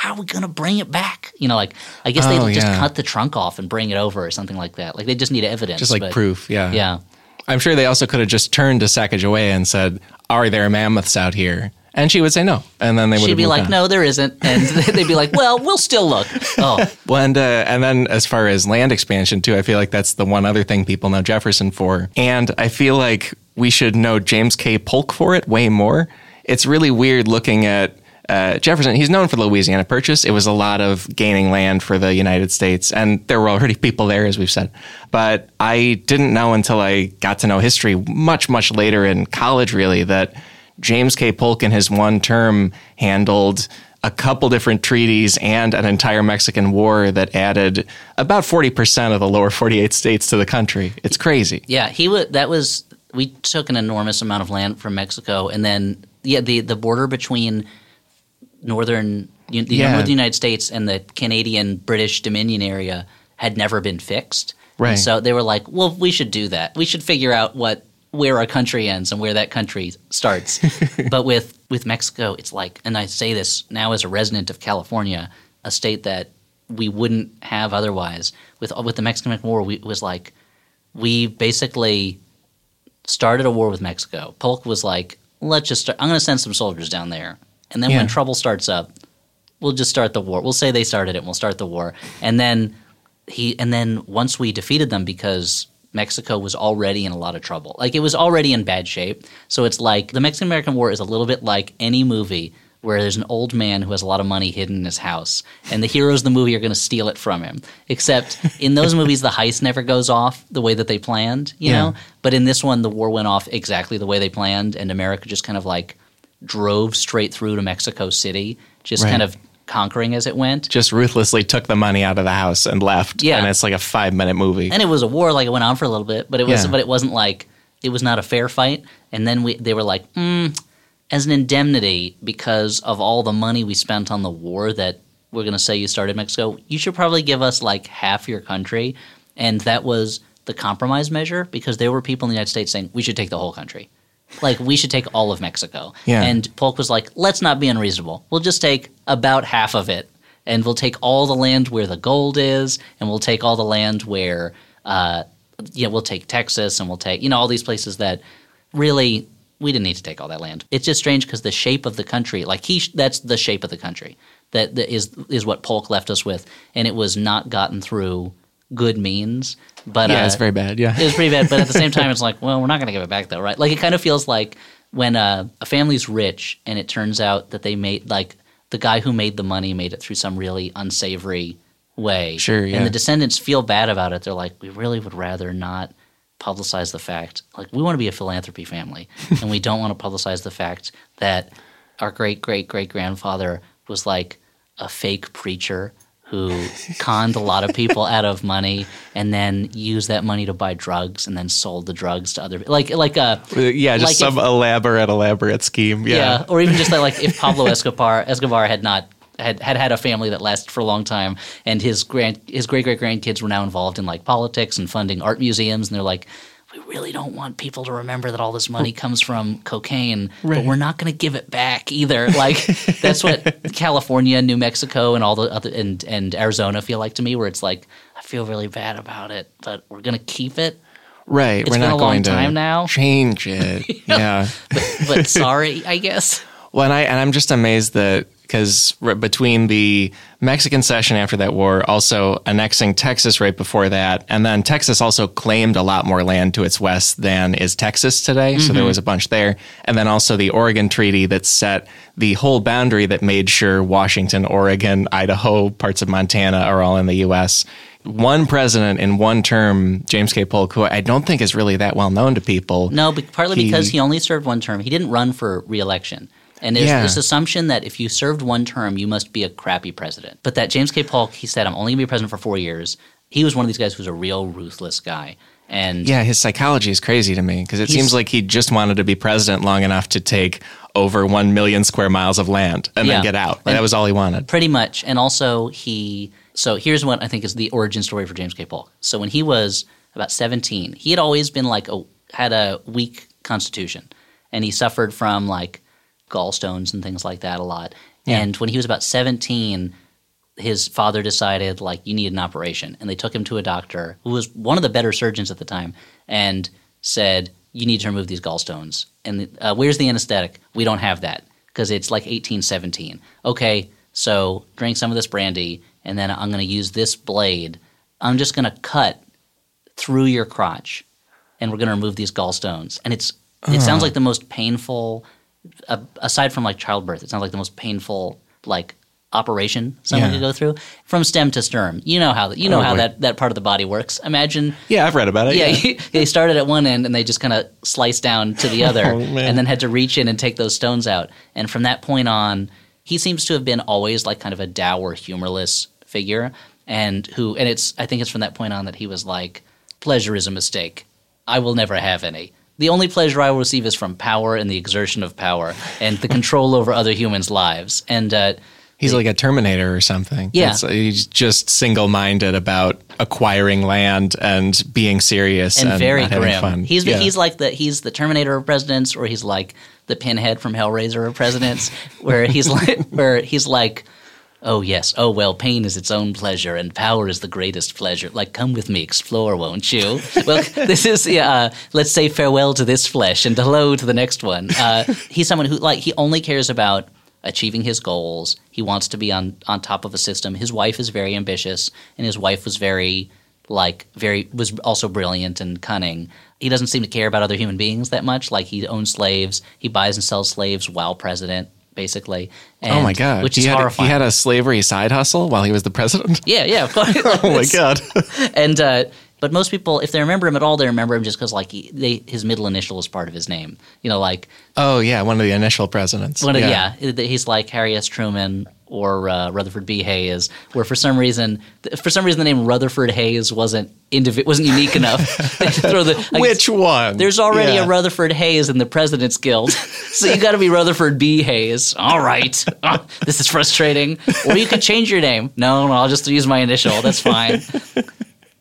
S2: how are we gonna bring it back?" You know, like I guess
S1: Oh,
S2: they'd just
S1: yeah.
S2: cut the trunk off and bring it over or something like that. Like they just need evidence,
S1: Just like
S2: but-
S1: proof. Yeah.
S2: Yeah.
S1: I'm sure they also could have just turned to Sacagawea and said, Are there mammoths out here? And she would say no. And then they would
S2: She'd be like,
S1: on.
S2: "No, there isn't," and they'd be like, "Well, we'll still look." Oh,
S1: Well, and, uh, and then as far as land expansion too, I feel like that's the one other thing people know Jefferson for. And I feel like we should know James K. Polk for it way more. It's really weird looking at uh, Jefferson. He's known for the Louisiana Purchase. It was a lot of gaining land for the United States, and there were already people there, as we've said. But I didn't know until I got to know history much, much later in college, really, that James K. Polk in his one term handled a couple different treaties and an entire Mexican war that added about 40% of the lower 48 states to the country. It's crazy.
S2: Yeah, he was. That was. We took an enormous amount of land from Mexico, and then yeah, the the border between northern the
S1: Yeah.
S2: northern United States and the Canadian British Dominion area had never been fixed.
S1: Right.
S2: And so they were like, "Well, we should do that. We should figure out what where our country ends and where that country starts." but with with Mexico, it's like, and I say this now as a resident of California, a state that we wouldn't have otherwise. With with the Mexican War, we it was like we basically started a war with Mexico. Polk was like, let's just start, I'm going to send some soldiers down there. And then
S1: Yeah.
S2: when trouble starts up, we'll just start the war. We'll say they started it and we'll start the war. And then he and then once we defeated them because Mexico was already in a lot of trouble. Like it was already in bad shape. So it's like the Mexican American War is a little bit like any movie where there's an old man who has a lot of money hidden in his house and the heroes of the movie are going to steal it from him. Except in those movies the heist never goes off the way that they planned, you
S1: Yeah.
S2: know? But in this one the war went off exactly the way they planned and America just kind of like drove straight through to Mexico City, just
S1: Right.
S2: kind of conquering as it went.
S1: Just ruthlessly took the money out of the house and left.
S2: Yeah.
S1: And it's like a five minute movie.
S2: and it was a war like it went on for a little bit but it was
S1: Yeah.
S2: but it wasn't like it was not a fair fight and then we they were like mm, as an indemnity because of all the money we spent on the war that we're going to say you started mexico you should probably give us like half your country and that was the compromise measure because there were people in the united states saying we should take the whole country like we should take all of mexico
S1: Yeah.
S2: and polk was like let's not be unreasonable we'll just take about half of it and we'll take all the land where the gold is, and we'll take all the land where, uh, yeah, we'll take Texas, and we'll take you know all these places that really we didn't need to take all that land. It's just strange because the shape of the country, like he, that's the shape of the country that, that is is what Polk left us with, and it was not gotten through good means. But
S1: yeah,
S2: uh,
S1: it's very bad. Yeah.
S2: it was pretty bad, but at the same time, it's like, well, we're not going to give it back though, right? Like it kind of feels like when uh, a family's rich and it turns out that they made like the guy who made the money made it through some really unsavory way.
S1: Sure, yeah.
S2: And the descendants feel bad about it. They're like, we really would rather not publicize the fact like we want to be a philanthropy family and we don't want to publicize the fact that our great great great grandfather was like a fake preacher who conned a lot of people out of money and then used that money to buy drugs and then sold the drugs to other like like a
S1: Uh, yeah, just
S2: like
S1: some
S2: if-
S1: elaborate, elaborate scheme. Yeah.
S2: yeah. or even just that, like if Pablo Escobar Escobar had not had, had had a family that lasted for a long time, and his grand his great great grandkids were now involved in like politics and funding art museums, and they're like. We really don't want people to remember that all this money comes from cocaine, but we're not going to give it back either. Like that's what California, New Mexico, and all the other and and Arizona feel like to me. Where it's like I feel really bad about it, but we're going to keep it.
S1: Right.
S2: It's
S1: We're
S2: been
S1: not
S2: a long
S1: going to
S2: time now.
S1: change it. yeah.
S2: But sorry, I guess.
S1: Well, and, I, and I'm just amazed that because between the Mexican cession after that war, also annexing Texas right before that, and then Texas also claimed a lot more land to its west than is Texas today. So
S2: Mm-hmm.
S1: there was a bunch there. And then also the Oregon Treaty that set the whole boundary that made sure Washington, Oregon, Idaho, parts of Montana are all in the U.S. One president in one term, James K. Polk, who I don't think is really that well known to people.
S2: No, but partly
S1: He-
S2: because he only served one term. He didn't run for reelection. And there's
S1: Yeah.
S2: this assumption that if you served one term, you must be a crappy president. But that James K. Polk, he said, I'm only going to be president for four years. He was one of these guys who's a real ruthless guy. And
S1: Yeah, his psychology is crazy to me because it seems like he just wanted to be president long enough to take over 1 million square miles of land and
S2: Yeah.
S1: then get out. that was all he wanted.
S2: Pretty much. And also, he. So here's what I think is the origin story for James K. Polk. So when he was about 17, he had always been like a had a weak constitution, and he suffered from like gallstones and things like that a lot. And when he was about 17, his father decided like you need an operation, and they took him to a doctor who was one of the better surgeons at the time, and said you need to remove these gallstones. And uh, where's the anesthetic? We don't have that because it's like 1817. Okay, so drink some of this brandy, and then I'm going to use this blade. I'm just going to cut through your crotch, and we're going to remove these gallstones. And it's it sounds like the most painful, uh, aside from like childbirth. It sounds like the most painful like operation someone
S1: Yeah.
S2: could go through from stem to sternum. You know how that you know
S1: Oh,
S2: how that that part of the body works. Imagine
S1: Yeah, I've read about it.
S2: yeah, they started at one end and they just kind of sliced down to the other,
S1: Oh,
S2: and then had to reach in and take those stones out. And from that point on, he seems to have been always like kind of a dour, humorless figure, and who, and it's I think it's from that point on that he was like, pleasure is a mistake. I will never have any. The only pleasure I will receive is from power and the exertion of power and the control over other humans' lives. And uh,
S1: He's like a Terminator or something.
S2: Yeah.
S1: It's- he's just single minded about acquiring land and being serious
S2: and,
S1: and,
S2: very grim.
S1: fun.
S2: He's
S1: Yeah.
S2: he's like the he's the Terminator of presidents, or he's like the Pinhead from Hellraiser of presidents, where he's like where he's like, oh yes, oh well, pain is its own pleasure, and power is the greatest pleasure. Like, come with me, explore, won't you? well, this is yeah. Uh, let's say farewell to this flesh and hello to the next one. Uh, he's someone who like he only cares about achieving his goals. He wants to be on on top of a system. His wife is very ambitious, and his wife was very like very was also brilliant and cunning. He doesn't seem to care about other human beings that much. Like he owns slaves, he buys and sells slaves while president, basically.
S1: Oh my god!
S2: which
S1: he
S2: is
S1: had,
S2: horrifying.
S1: He had a slavery side hustle while he was the president.
S2: yeah, yeah, of course.
S1: oh my god!
S2: and uh, but most people, if they remember him at all, they remember him just because like he, they, his middle initial is part of his name. You know, like
S1: oh yeah, one of the initial presidents.
S2: One of, yeah. he's like Harry S. Truman or uh, Rutherford B. Hayes, where for some reason, for some reason, the name Rutherford Hayes wasn't indivi- wasn't unique enough. They had to throw the like,
S1: Which one?
S2: There's already
S1: Yeah.
S2: a Rutherford Hayes in the President's Guild, so you got to be Rutherford B. Hayes. All right, Ah, this is frustrating. Or you could change your name. No, no, I'll just use my initial. That's fine.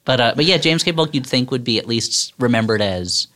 S2: But uh, but yeah, James K. Polk you'd think would be at least remembered as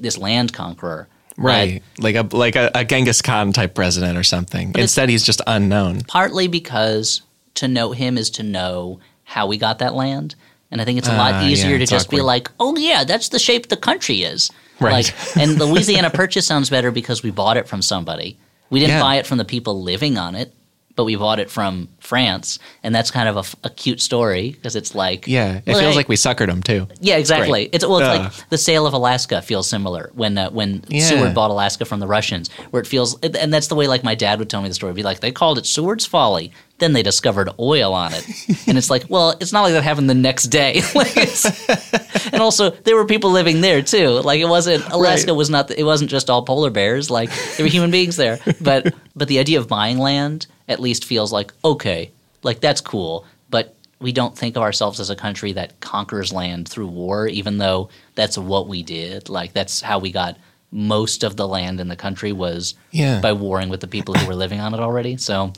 S2: this land conqueror. But
S1: Right, like a like a, a Genghis Khan type president or something.
S2: it's-
S1: Instead, he's just unknown.
S2: partly because to know him is to know how we got that land. And I think it's a lot
S1: ah,
S2: easier
S1: yeah,
S2: to
S1: it's
S2: just be
S1: awkward.
S2: like, oh, yeah, that's the shape the country is.
S1: Right.
S2: Like, and Louisiana Purchase sounds better because we bought it from somebody. We didn't
S1: Yeah.
S2: buy it from the people living on it. But we bought it from France, and that's kind of a cute story because it's like
S1: Yeah, it
S2: well,
S1: feels
S2: hey-
S1: like we suckered them too.
S2: yeah, exactly.
S1: great.
S2: It's well, it's
S1: Ugh.
S2: like the sale of Alaska feels similar when uh, when
S1: Yeah.
S2: Seward bought Alaska from the Russians, where it feels, and that's the way like my dad would tell me the story. Be like, they called it Seward's Folly, then they discovered oil on it, and it's like, well, it's not like that happened the next day. like and also there were people living there too. Like it wasn't Alaska
S1: Right.
S2: was not it wasn't just all polar bears. Like there were human beings there, but but the idea of buying land at least feels like okay, like that's cool, but we don't think of ourselves as a country that conquers land through war, even though that's what we did. Like that's how we got most of the land in the country was
S1: Yeah.
S2: by warring with the people who were living on it already. So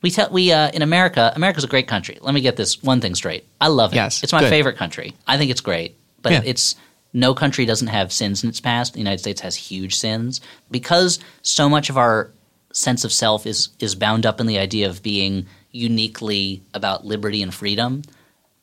S2: we tell we uh, in America, America's a great country. Let me get this one thing straight. I love it.
S1: Yes,
S2: it's my
S1: good.
S2: favorite country. I think it's great, but
S1: Yeah.
S2: it's no country doesn't have sins in its past. The United States has huge sins because so much of our sense of self is is bound up in the idea of being uniquely about liberty and freedom.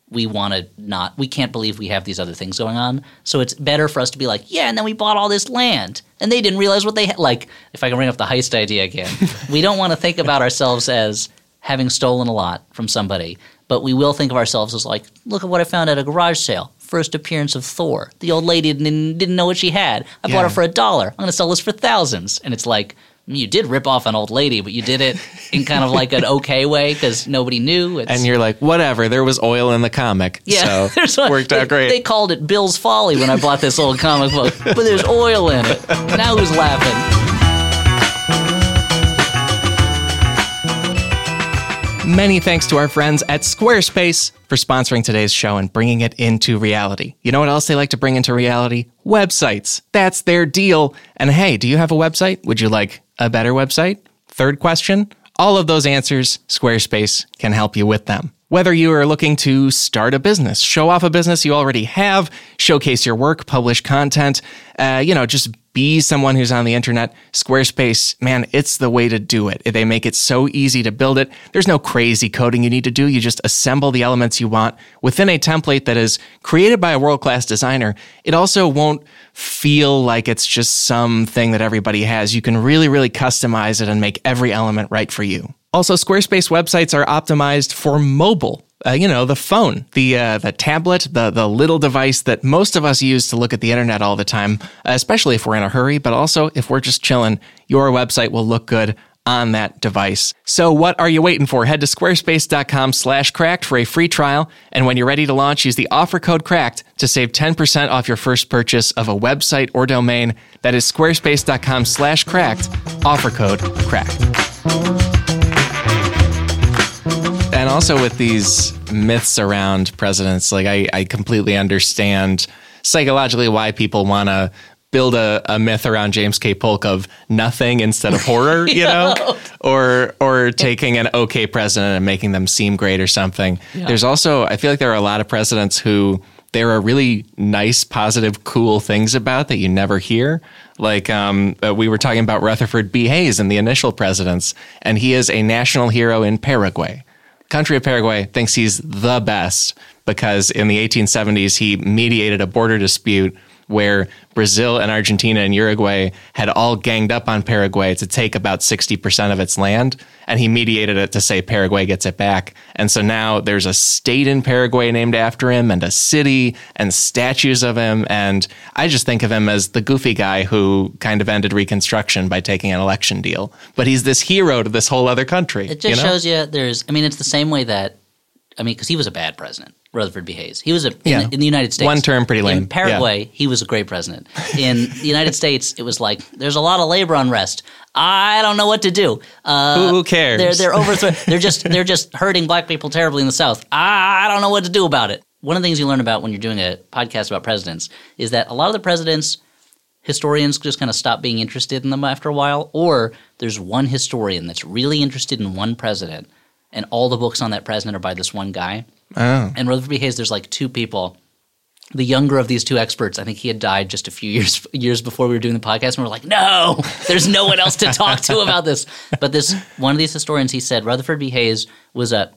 S2: We want to not. We can't believe we have these other things going on. So it's better for us to be like, yeah, and then we bought all this land, and they didn't realize what they had. Like, if I can bring up the heist idea again, we don't want to think about ourselves as having stolen a lot from somebody, but we will think of ourselves as like, look at what I found at a garage sale. First appearance of Thor. The old lady didn't, didn't know what she had. I bought
S1: Yeah.
S2: it for a dollar. I'm going to sell this for thousands. And it's like, you did rip off an old lady, but you did it in kind of like an okay way because nobody knew. It's,
S1: And you're like, whatever. There was oil in the comic,
S2: yeah,
S1: so
S2: there's
S1: worked
S2: they,
S1: out great.
S2: They called it Bill's Folly when I bought this old comic book, but there's oil in it. Now who's laughing?
S1: Many thanks to our friends at Squarespace for sponsoring today's show and bringing it into reality. You know what else they like to bring into reality? Websites. That's their deal. And hey, do you have a website? Would you like a better website? Third question. All of those answers, Squarespace can help you with them. Whether you are looking to start a business, show off a business you already have, showcase your work, publish content, uh, you know, just be someone who's on the internet, Squarespace, man, it's the way to do it. They make it so easy to build it. There's no crazy coding you need to do. You just assemble the elements you want within a template that is created by a world class designer. It also won't feel like it's just something that everybody has. You can really, really customize it and make every element right for you. Also, Squarespace websites are optimized for mobile. Uh, you know, the phone, the uh, the tablet, the the little device that most of us use to look at the internet all the time, especially if we're in a hurry, but also if we're just chilling. Your website will look good on that device. So what are you waiting for? Head to squarespace.com slash cracked for a free trial. And when you're ready to launch, use the offer code cracked to save 10% off your first purchase of a website or domain. That is squarespace.com slash cracked, offer code cracked. And also with these myths around presidents, like I, I completely understand psychologically why people want to build a, a myth around James K. Polk of nothing instead of horror, you know, or or taking an okay president and making them seem great or something. There's also I feel like there are a lot of presidents who there are really nice, positive, cool things about that you never hear. Like um, uh, we were talking about Rutherford B. Hayes in the initial presidents, and he is a national hero in Paraguay country of Paraguay thinks he's the best because in the 1870s he mediated a border dispute where Brazil and Argentina and Uruguay had all ganged up on Paraguay to take about 60% of its land. And he mediated it to say Paraguay gets it back. And so now there's a state in Paraguay named after him and a city and statues of him. And I just think of him as the goofy guy who kind of ended Reconstruction by taking an election deal. But he's this hero to this whole other country.
S2: It just
S1: you know?
S2: shows you there's. I mean, it's the same way that. I mean, because he was a bad president, Rutherford B. Hayes. He was a in,
S1: Yeah.
S2: in the United States.
S1: One term, pretty lame.
S2: In Paraguay, he was a great president. In the United States, it was like there's a lot of labor unrest. I don't know what to do. Uh,
S1: Who cares?
S2: They're they're overthrow. they're just they're just hurting black people terribly in the South. I don't know what to do about it. One of the things you learn about when you're doing a podcast about presidents is that a lot of the presidents historians just kind of stop being interested in them after a while, or there's one historian that's really interested in one president, and all the books on that president are by this one guy.
S1: Oh.
S2: And Rutherford B. Hayes, there's like two people. The younger of these two experts, I think he had died just a few years years before we were doing the podcast, and we are like, no, there's no one else to talk to about this. But this one of these historians, he said Rutherford B. Hayes was a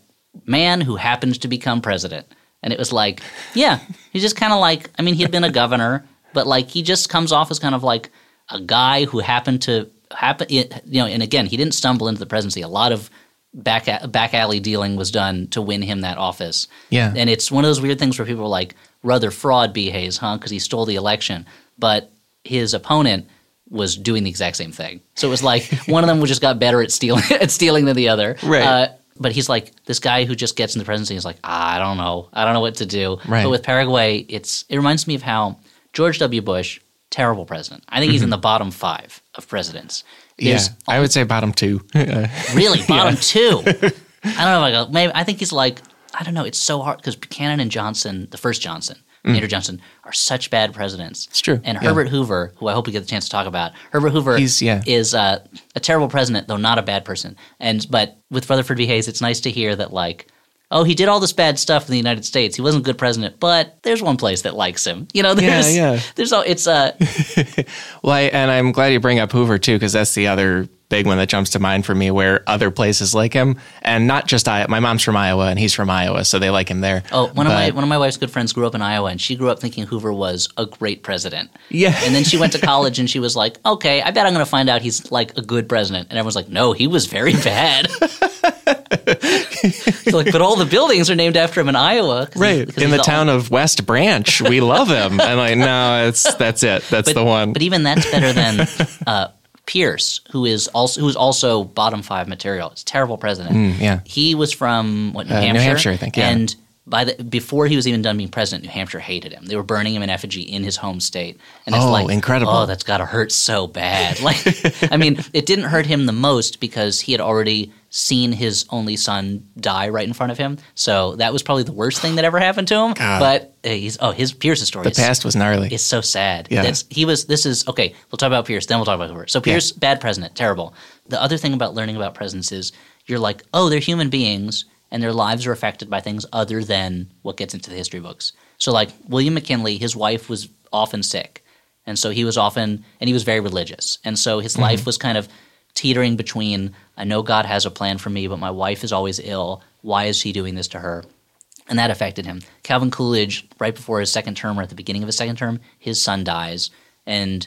S2: man who happened to become president, and it was like, yeah, he's just kind of like, I mean, he had been a governor, but like he just comes off as kind of like a guy who happened to happen, you know. And again, he didn't stumble into the presidency. A lot of back back alley dealing was done to win him that office.
S1: Yeah.
S2: and it's one of those weird things where people are like, rather fraud B. Hayes, huh? Because he stole the election, but his opponent was doing the exact same thing. So it was like one of them just got better at stealing at stealing than the other.
S1: Right.
S2: Uh, but he's like this guy who just gets in the presidency. He's like, ah, I don't know, I don't know what to do.
S1: Right.
S2: But with Paraguay, it's it reminds me of how George W. Bush, terrible president. I think he's in the bottom five of presidents.
S1: Mm-hmm. Yeah, I would say bottom two.
S2: Really, bottom two. I don't know if I go. Maybe I think he's like I don't know. It's so hard because Buchanan and Johnson, the first Johnson, Andrew Johnson, are such bad presidents. It's
S1: Mm. true,
S2: And
S1: yeah.
S2: Herbert Hoover, who I hope we get the chance to talk about, Herbert Hoover
S1: yeah.
S2: is uh, a terrible president, though not a bad person. And but with Rutherford B. Hayes, it's nice to hear that like. Oh, he did all this bad stuff in the United States. He wasn't a good president, but there's one place that likes him. You know, there's
S1: yeah.
S2: there's all it's uh
S1: Well, I, and I'm glad you bring up Hoover too, because that's the other big one that jumps to mind for me, where other places like him, and not just I. My mom's from Iowa, and he's from Iowa, so they like him there.
S2: Oh, one of my one of my wife's good friends grew up in Iowa, and she grew up thinking Hoover was a great president.
S1: Yeah.
S2: And then she went to college, and she was like, "Okay, I bet I'm going to find out he's like a good president." And everyone's like, "No, he was very bad." She's like, but all the buildings are named after him in Iowa.
S1: right in the town of West Branch, we love him. and like, no, it's that's it. That's
S2: but,
S1: the one.
S2: But even that's better than uh, Pierce, who is also who is also bottom five material. It's a terrible president.
S1: Mm, yeah.
S2: he was from what New
S1: Uh, New
S2: Hampshire.
S1: Hampshire, I think, yeah.
S2: And by the before he was even done being president, New Hampshire hated him. They were burning him in effigy in his home state. And it's
S1: Oh,
S2: like
S1: incredible.
S2: Oh, that's got to hurt so bad. Like, I mean, it didn't hurt him the most because he had already seen his only son die right in front of him. So that was probably the worst thing that ever happened to him.
S1: God.
S2: But uh, he's oh, his Pierce's story.
S1: the
S2: is
S1: past was gnarly.
S2: it's so sad.
S1: Yeah.
S2: That's, he was. This is okay. We'll talk about Pierce. Then we'll talk about Hoover. So Pierce, bad president, terrible. The other thing about learning about presidents is you're like, oh, they're human beings, and their lives are affected by things other than what gets into the history books. So like William McKinley, his wife was often sick, and so he was often, and he was very religious, and so his life was kind of teetering between. I know God has a plan for me, but my wife is always ill. Why is he doing this to her? and that affected him. Calvin Coolidge, right before his second term or at the beginning of his second term, his son dies, and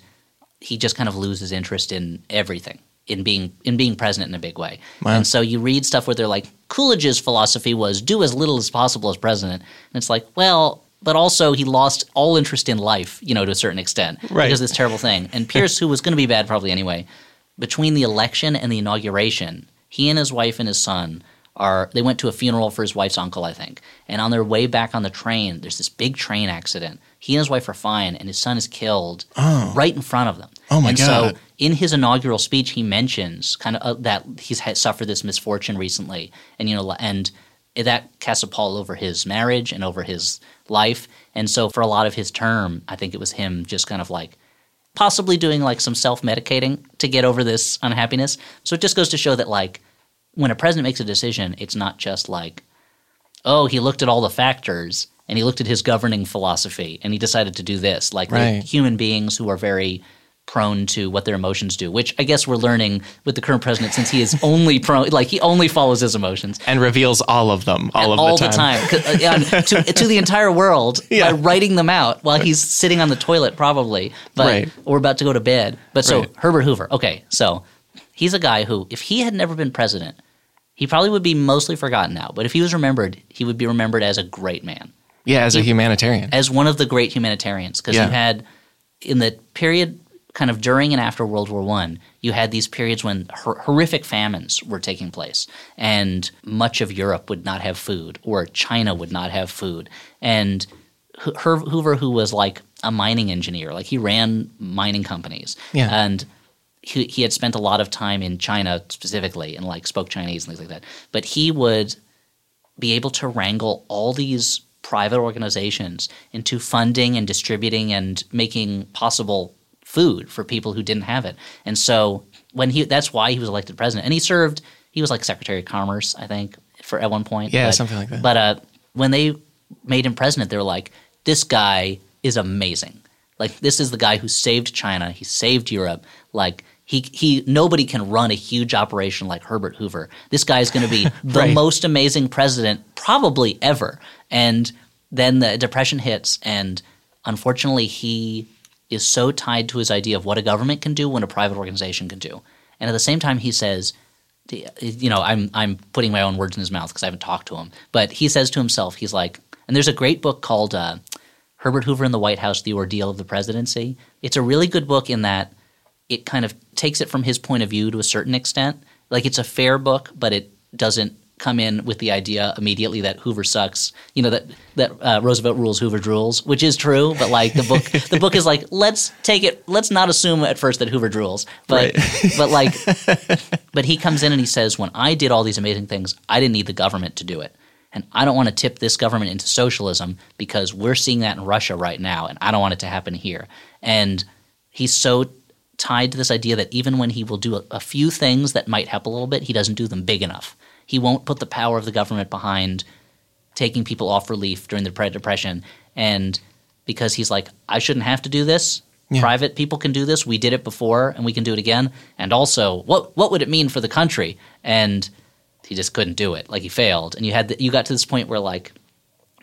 S2: he just kind of loses interest in everything, in being in being president in a big way.
S1: Wow.
S2: And so you read stuff where they're like, Coolidge's philosophy was do as little as possible as president, and it's like, well. But also, he lost all interest in life, you know, to a certain extent,
S1: Right.
S2: because of this terrible thing. And Pierce, who was going to be bad probably anyway, between the election and the inauguration, he and his wife and his son are they went to a funeral for his wife's uncle, I think. And on their way back on the train, there's this big train accident. He and his wife are fine, and his son is killed right in front of them.
S1: Oh, my
S2: and
S1: God.
S2: so in his inaugural speech, he mentions kind of uh, that he's suffered this misfortune recently, and you know, and that casts a pall over his marriage and over his life. And so for a lot of his term, I think it was him just kind of like possibly doing like some self medicating to get over this unhappiness. So it just goes to show that like when a president makes a decision, it's not just like, oh, he looked at all the factors and he looked at his governing philosophy and he decided to do this. Like
S1: Right.
S2: human beings who are very prone to what their emotions do, which I guess we're learning with the current president since he is only prone, like he only follows his emotions
S1: and reveals all of them all of
S2: all
S1: the time,
S2: uh, yeah, and to, to the entire world
S1: Yeah.
S2: by writing them out while he's sitting on the toilet, probably, but
S1: Right.
S2: or about to go to bed. But so
S1: Right.
S2: Herbert Hoover, okay, so he's a guy who, if he had never been president, he probably would be mostly forgotten now. But if he was remembered, he would be remembered as a great man,
S1: Yeah, as a humanitarian.
S2: as one of the great humanitarians, because
S1: Yeah.
S2: you had in the period kind of during and after World War One, you had these periods when hor- horrific famines were taking place, and much of Europe would not have food, or China would not have food, and Hoover, who was like a mining engineer, like he ran mining companies,
S1: Yeah.
S2: and he, he had spent a lot of time in China specifically, and like spoke Chinese and things like that. But he would be able to wrangle all these private organizations into funding and distributing and making possible food for people who didn't have it. And so when he that's why he was elected president. And he served he was like Secretary of Commerce, I think, for at one point.
S1: Yeah,
S2: But-
S1: something like that.
S2: But uh, when they made him president, they were like, This guy is amazing. Like this is the guy who saved China, he saved Europe. Like he he nobody can run a huge operation like Herbert Hoover. This guy is going to be the
S1: Right.
S2: most amazing president probably ever. And then the depression hits and unfortunately he is so tied to his idea of what a government can do when a private organization can do. And at the same time he says you know, I'm I'm putting my own words in his mouth because I haven't talked to him, but he says to himself, he's like, and there's a great book called uh, Herbert Hoover in the White House: The Ordeal of the Presidency. It's a really good book in that it kind of takes it from his point of view to a certain extent. Like it's a fair book, but it doesn't come in with the idea immediately that Hoover sucks. You know that that uh, Roosevelt rules, Hoover drools, which is true. But like the book, the book is like let's take it. Let's not assume at first that Hoover drools, but
S1: Right.
S2: but like, but he comes in and he says, when I did all these amazing things, I didn't need the government to do it. And I don't want to tip this government into socialism because we're seeing that in Russia right now, and I don't want it to happen here. And he's so tied to this idea that even when he will do a, a few things that might help a little bit, he doesn't do them big enough. He won't put the power of the government behind taking people off relief during the Great Depression. And because he's like, I shouldn't have to do this.
S1: Yeah.
S2: Private people can do this. We did it before, and we can do it again. And also, what what would it mean for the country? And he just couldn't do it. Like he failed. And you had the, you got to this point where like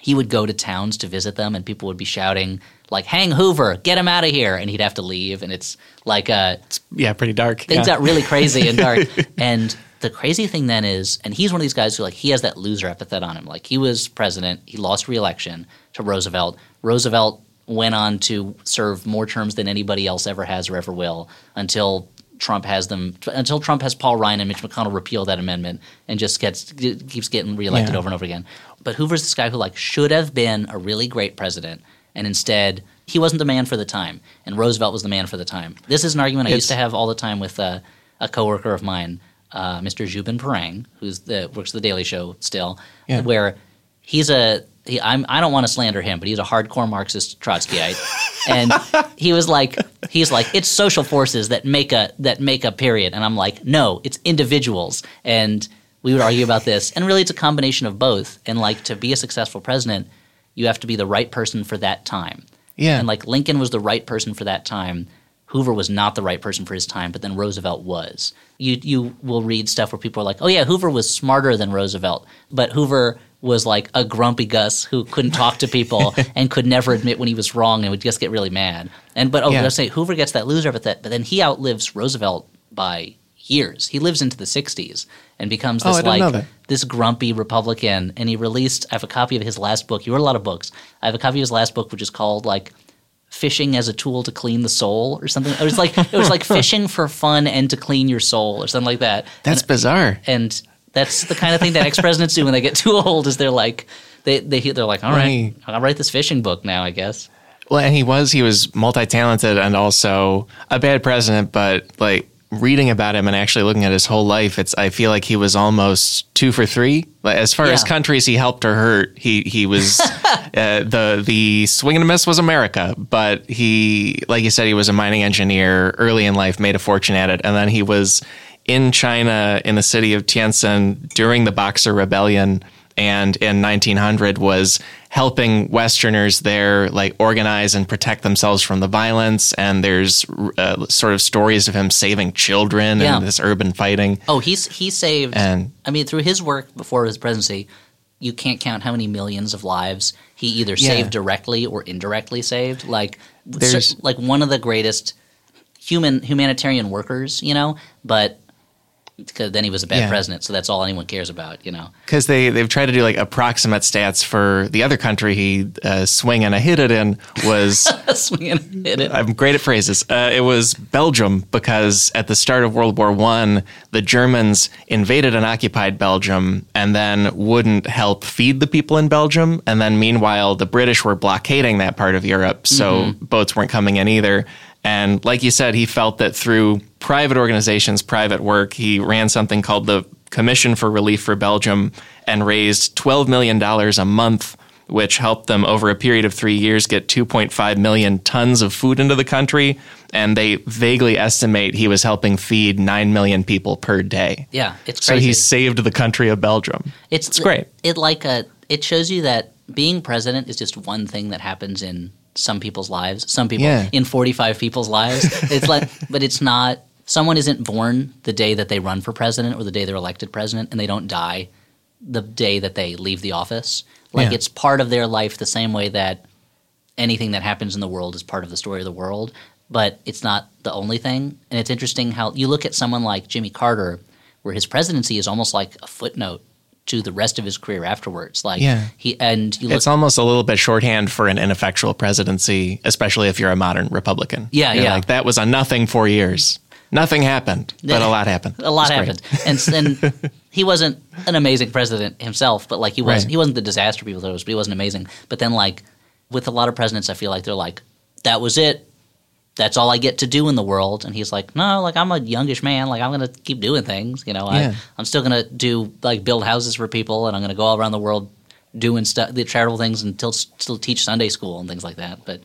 S2: he would go to towns to visit them, and people would be shouting like, "Hang Hoover, get him out of here!" And he'd have to leave. And it's like uh,
S1: Yeah, pretty dark.
S2: things
S1: yeah.
S2: got really crazy and dark. and the crazy thing then is, and he's one of these guys who like he has that loser epithet on him. Like he was president, he lost re-election to Roosevelt. Roosevelt went on to serve more terms than anybody else ever has or ever will until Trump has them. Until Trump has Paul Ryan and Mitch McConnell repeal that amendment and just gets keeps getting reelected
S1: Yeah.
S2: over and over again. But Hoover's this guy who like should have been a really great president, and instead he wasn't the man for the time, and Roosevelt was the man for the time. This is an argument I used to have all the time with uh, a coworker of mine, uh, Mr. Zhubin Parang, who's the works at the Daily Show still,
S1: Yeah.
S2: where he's a he, I'm, I don't want to slander him, but he's a hardcore Marxist Trotskyite, and he was like he's like it's social forces that make a that make a period, and I'm like no, it's individuals, and we would argue about this, and really it's a combination of both, and like to be a successful president, you have to be the right person for that time.
S1: Yeah.
S2: And like Lincoln was the right person for that time. Hoover was not the right person for his time, but then Roosevelt was. You you will read stuff where people are like, "Oh yeah, Hoover was smarter than Roosevelt," but Hoover was like a grumpy Gus who couldn't talk to people and could never admit when he was wrong and would just get really mad. And but oh,
S1: Yeah.
S2: let's say Hoover gets that loser epithet, but then he outlives Roosevelt by years. He lives into the '60s and becomes
S1: Oh,
S2: this
S1: I
S2: like this grumpy Republican, and he released. I have a copy of his last book. He wrote a lot of books. I have a copy of his last book, which is called like "Fishing as a Tool to Clean the Soul" or something. It was like it was like fishing for fun and to clean your soul or something like that.
S1: That's bizarre.
S2: and that's the kind of thing that ex presidents do when they get too old. Is they're like they they they're like, all right,
S1: Right.
S2: I'll write this fishing book now, I guess.
S1: Well, and he was he was multi talented and also a bad president, but like reading about him and actually looking at his whole life, it's I feel like he was almost two for three. As far as countries he helped or hurt, he he was uh, the the swing and a miss was America, but he like you said he was a mining engineer early in life, made a fortune at it, and then he was in China in the city of Tientsin during the Boxer Rebellion and in 1900 was helping Westerners there like organize and protect themselves from the violence. And there's uh, sort of stories of him saving children
S2: Yeah.
S1: and this urban fighting.
S2: Oh, he's he saved.
S1: And-
S2: I mean, through his work before his presidency, you can't count how many millions of lives he either
S1: Yeah.
S2: saved directly or indirectly saved. Like,
S1: There's-
S2: like one of the greatest human humanitarian workers, you know. But because then he was a bad
S1: Yeah.
S2: president, so that's all anyone cares about, you know.
S1: Because they, they've tried to do like approximate stats for the other country he uh, swing and a hit it in was
S2: Swing and hit it.
S1: I'm great at phrases. Uh, it was Belgium because at the start of World War One, the Germans invaded and occupied Belgium, and then wouldn't help feed the people in Belgium. And then meanwhile, the British were blockading that part of Europe, so boats weren't coming in either. And like you said, he felt that through private organizations, private work, he ran something called the Commission for Relief for Belgium and raised $12 million a month which helped them over a period of three years get 2.5 million tons of food into the country. And they vaguely estimate he was helping feed 9 million people per day.
S2: Yeah, it's
S1: So he saved the country of Belgium.
S2: It's,
S1: It's great.
S2: It like a it shows you that being president is just one thing that happens in some people's lives. Some people
S1: Yeah.
S2: in forty five people's lives. It's like, but it's not. Someone isn't born the day that they run for president or the day they're elected president, and they don't die the day that they leave the office. Like
S1: Yeah.
S2: it's part of their life the same way that anything that happens in the world is part of the story of the world, but it's not the only thing. And it's interesting how you look at someone like Jimmy Carter where his presidency is almost like a footnote to the rest of his career afterwards. Like
S1: Yeah.
S2: he and you look
S1: It's almost a little bit shorthand for an ineffectual presidency, especially if you're a modern Republican.
S2: Yeah,
S1: You're
S2: yeah.
S1: Like that was a nothing four years. Nothing happened, but a lot happened.
S2: a lot happened, and then he wasn't an amazing president himself, but like he was
S1: Right.
S2: he wasn't the disaster people thought he was, but he wasn't amazing. But then like with a lot of presidents, I feel like they're like that was it. That's all I get to do in the world, and he's like, no, like I'm a youngish man, like I'm gonna keep doing things, you know.
S1: Yeah.
S2: I, I'm still gonna do like build houses for people, and I'm gonna go all around the world doing stuff, the charitable things, and still still teach Sunday school and things like that. But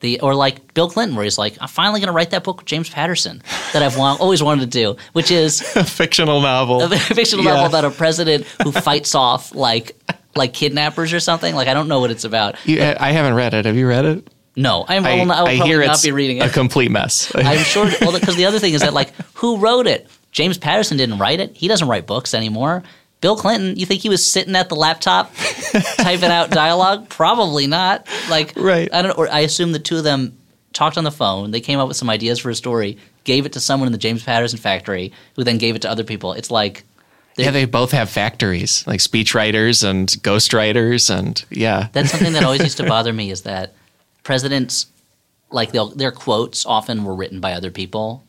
S2: the or like Bill Clinton, where he's like, I'm finally going to write that book with James Patterson that I've wa- always wanted to do, which is
S1: A fictional novel.
S2: a fictional
S1: Yeah.
S2: novel about a president who fights off like like kidnappers or something. Like I don't know what it's about.
S1: You, I haven't read it. Have you read it?
S2: No, I'm, I, will, not, I will
S1: I
S2: probably
S1: hear
S2: not be reading it.
S1: a complete mess.
S2: I'm sure. Well, because the other thing is that like who wrote it? James Patterson didn't write it. He doesn't write books anymore. Bill Clinton, you think he was sitting at the laptop typing out dialogue? Probably not. Like,
S1: Right.
S2: I don't know. Or I assume the two of them talked on the phone. They came up with some ideas for a story, gave it to someone in the James Patterson factory, who then gave it to other people. It's like,
S1: yeah, they both have factories, like speechwriters and ghostwriters, and yeah,
S2: that's something that always used to bother me is that presidents, like they'll, their quotes, often were written by other people,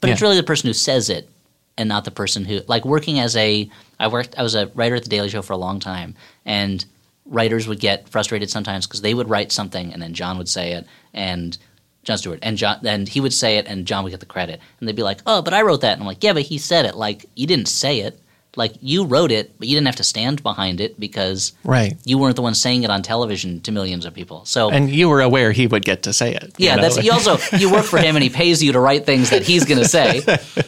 S2: but it's really the person who says it and not the person who like working as a I worked I was a writer at the Daily Show for a long time and writers would get frustrated sometimes because they would write something and then Jon would say it and Jon Stewart and Jon and he would say it and Jon would get the credit. And they'd be like oh but I wrote that. And I'm like yeah but he said it. Like you didn't say it like you wrote it but you didn't have to stand behind it because
S1: right.
S2: you weren't the one saying it on television to millions of people so
S1: And you were aware he would get to say it. you
S2: yeah,
S1: know?
S2: that's you also you work for him and he pays you to write things that he's going to say,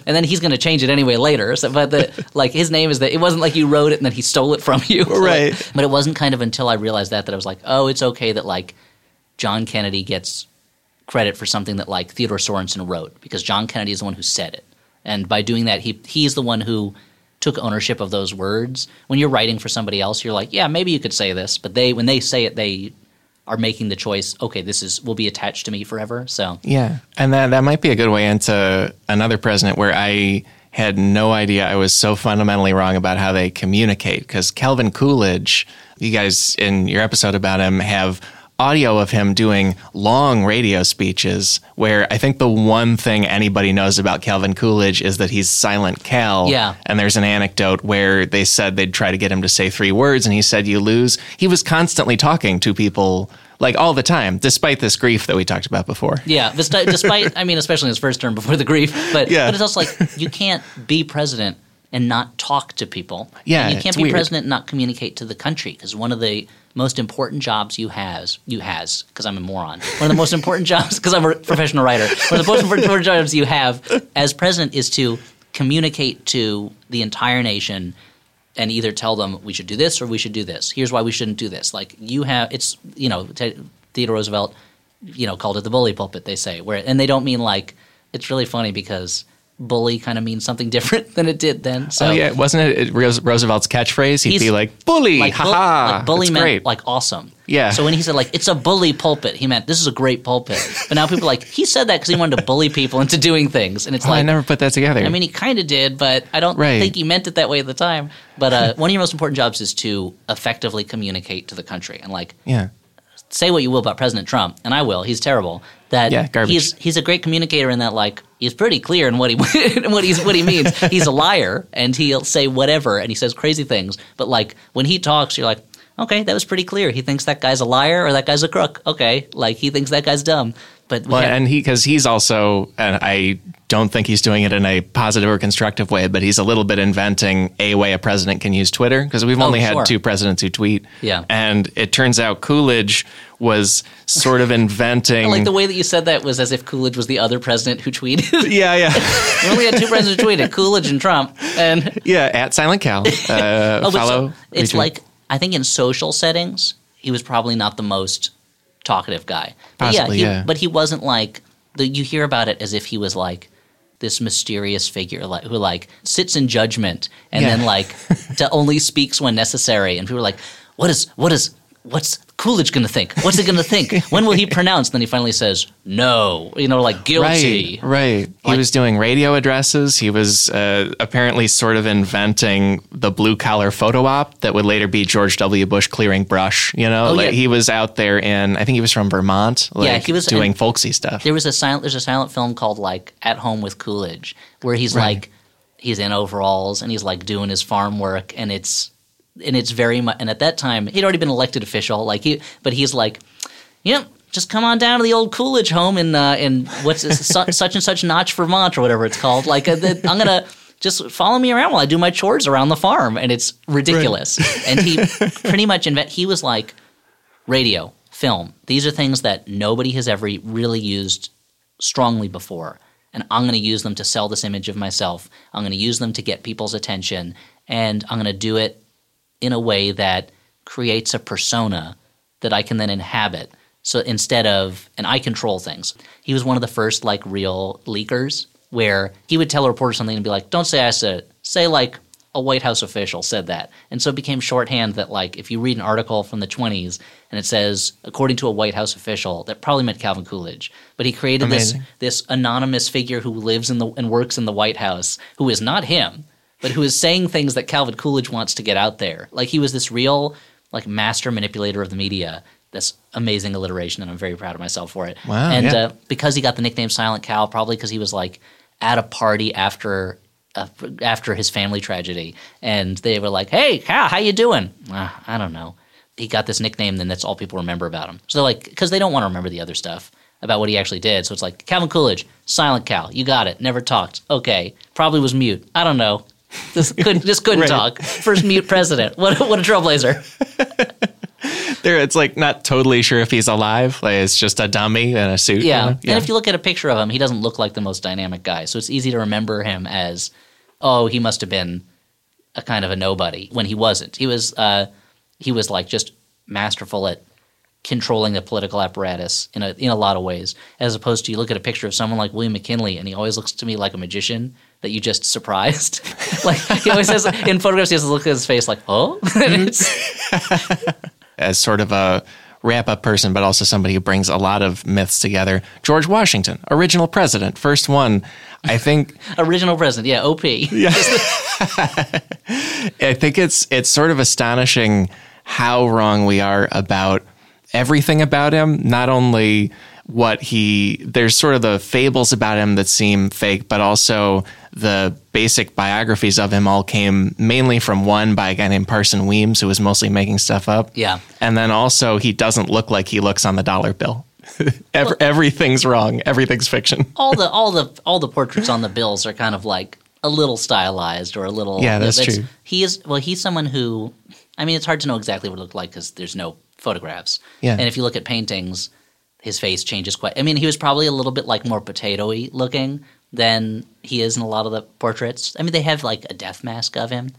S2: and then he's going to change it anyway later. So, but the like his name is that it wasn't like you wrote it and then he stole it from you,
S1: Right.
S2: Like, but it wasn't kind of until I realized that that I was like, oh, it's okay that like John Kennedy gets credit for something that like Theodore Sorensen wrote because John Kennedy is the one who said it, and by doing that, he he's the one who took ownership of those words. When you're writing for somebody else, you're like, yeah, maybe you could say this, but they when they say it, they are making the choice. Okay, this is will be attached to me forever. So
S1: Yeah, and that that might be a good way into another president where I had no idea I was so fundamentally wrong about how they communicate. Because Calvin Coolidge, you guys in your episode about him have audio of him doing long radio speeches where I think the one thing anybody knows about Calvin Coolidge is that he's silent Cal.
S2: Yeah.
S1: And there's an anecdote where they said they'd try to get him to say three words and he said, You lose. He was constantly talking to people like all the time, despite this grief that we talked about before.
S2: Yeah, despite, I mean, especially in his first term before the grief, but
S1: Yeah.
S2: but it's also like you can't be president and not talk to people.
S1: Yeah,
S2: and you can't be
S1: weird.
S2: president and not communicate to the country because one of the most important jobs you has you has because I'm a moron. One of the most important jobs because I'm a professional writer. One of the most important jobs you have as president is to communicate to the entire nation and either tell them we should do this or we should do this. Here's why we shouldn't do this. Like you have, it's you know, Theodore Roosevelt, you know, called it the bully pulpit. They say where, and they don't mean like. It's really funny because bully kind of means something different than it did then. So
S1: oh yeah, wasn't it, it Roosevelt's catchphrase? He'd be like, "Bully,
S2: like, bu-
S1: haha!"
S2: like bully meant
S1: great.
S2: like awesome.
S1: Yeah.
S2: So when he said like it's a bully pulpit, he meant this is a great pulpit. But now people are like he said that because he wanted to bully people into doing things, and it's
S1: Oh,
S2: like
S1: I never put that together.
S2: I mean, he kind of did, but I don't
S1: Right.
S2: think he meant it that way at the time. But uh, one of your most important jobs is to effectively communicate to the country and like
S1: yeah,
S2: say what you will about President Trump, and I will. He's terrible. That
S1: Yeah, garbage.
S2: he's he's a great communicator in that like he's pretty clear in what he what he's what he means. He's a liar, and he'll say whatever, and he says crazy things. But like when he talks, you're like, okay, that was pretty clear. He thinks that guy's a liar or that guy's a crook. Okay, like he thinks that guy's dumb. But we
S1: well,
S2: have-
S1: and he because he's also, and I don't think he's doing it in a positive or constructive way, but he's a little bit inventing a way a president can use Twitter because we've only
S2: Oh, sure.
S1: had two presidents who tweet.
S2: Yeah.
S1: and it turns out Coolidge was sort of inventing.
S2: like the way that you said that was as if Coolidge was the other president who tweeted.
S1: yeah, yeah,
S2: we only had two presidents who tweeted, Coolidge and Trump. And
S1: yeah. At Silent Cal, uh,
S2: Oh, but so-
S1: follow.
S2: it's
S1: retweet.
S2: like I think in social settings, he was probably not the most talkative guy. But
S1: Possibly,
S2: he,
S1: yeah.
S2: But he wasn't like the, you hear about it as if he was like this mysterious figure like, who like sits in judgment and
S1: Yeah.
S2: then like to only speaks when necessary. And people are like, what is what is what's Coolidge going to think? What's it going to think? When will he pronounce? Then he finally says, no, you know, like guilty.
S1: Right, right. He was doing radio addresses. He was uh, apparently sort of inventing the blue collar photo op that would later be George W. Bush clearing brush. You know,
S2: Oh,
S1: like
S2: yeah.
S1: he was out there in I think he was from Vermont. Like,
S2: Yeah, he was-
S1: doing folksy stuff.
S2: There was a silent. There's a silent film called like At Home with Coolidge, where he's
S1: Right.
S2: like, he's in overalls and he's like doing his farm work, and it's and it's very much. And at that time, he'd already been elected official. Like he, but he's like, yep. Just come on down to the old Coolidge home in uh, in what's this, su- such and such Notch, Vermont, or whatever it's called. Like uh, the, I'm gonna just follow me around while I do my chores around the farm, and it's ridiculous. And he pretty much invent. He was like radio, film. These are things that nobody has ever really used strongly before. And I'm going to use them to sell this image of myself. I'm going to use them to get people's attention. And I'm going to do it in a way that creates a persona that I can then inhabit. So instead of, and I control things. He was one of the first like real leakers where he would tell a reporter something and be like, don't say I said it. Say like a White House official said that. And so it became shorthand that like if you read an article from the 20s and it says, according to a White House official, that probably meant Calvin Coolidge. But he created this this anonymous figure who lives in the and works in the White House, who is not him, but who is saying things that Calvin Coolidge wants to get out there. Like he was this real like master manipulator of the media. This amazing alliteration, and I'm very proud of myself for it.
S1: Wow,
S2: And
S1: yeah.
S2: uh, because he got the nickname Silent Cal, probably because he was like at a party after uh, after his family tragedy, and they were like, "Hey, Cal, how you doing?" Uh, I don't know. He got this nickname, then that's all people remember about him. So they're like, because they don't want to remember the other stuff about what he actually did. So it's like Calvin Coolidge, Silent Cal, you got it. Never talked. Okay, probably was mute. I don't know. Just couldn't just couldn't
S1: Right.
S2: talk. First mute president. What what a trailblazer.
S1: there, it's like not totally sure if he's alive. Like it's just a dummy in a suit. you
S2: Yeah. And if you look at a picture of him, he doesn't look like the most dynamic guy. So it's easy to remember him as, oh, he must have been a kind of a nobody when he wasn't. He was uh, he was like just masterful at controlling the political apparatus in a in a lot of ways. As opposed to you look at a picture of someone like William McKinley and he always looks to me like a magician that you just surprised. like he always has in photographs he has to look at his face like, oh
S1: as sort of a wrap up person, but also somebody who brings a lot of myths together. George Washington, original president, first one. I think
S2: original president, yeah, OP. yeah.
S1: I think it's it's sort of astonishing how wrong we are about everything about him. Not only what he there's sort of the fables about him that seem fake, but also the basic biographies of him all came mainly from one by a guy named Parson Weems, who was mostly making stuff up.
S2: Yeah.
S1: And then also he doesn't look like he looks on the dollar bill. Ev- everything's wrong. Everything's fiction.
S2: all the all the all the portraits on the bills are kind of like a little stylized or a little
S1: Yeah, that's true.
S2: He is well, he's someone who I mean, it's hard to know exactly what it looked like because there's no photographs.
S1: Yeah.
S2: and if you look at paintings, his face changes quite. I mean, he was probably a little bit like more potatoy looking than he is in a lot of the portraits. I mean, they have like a death mask of him.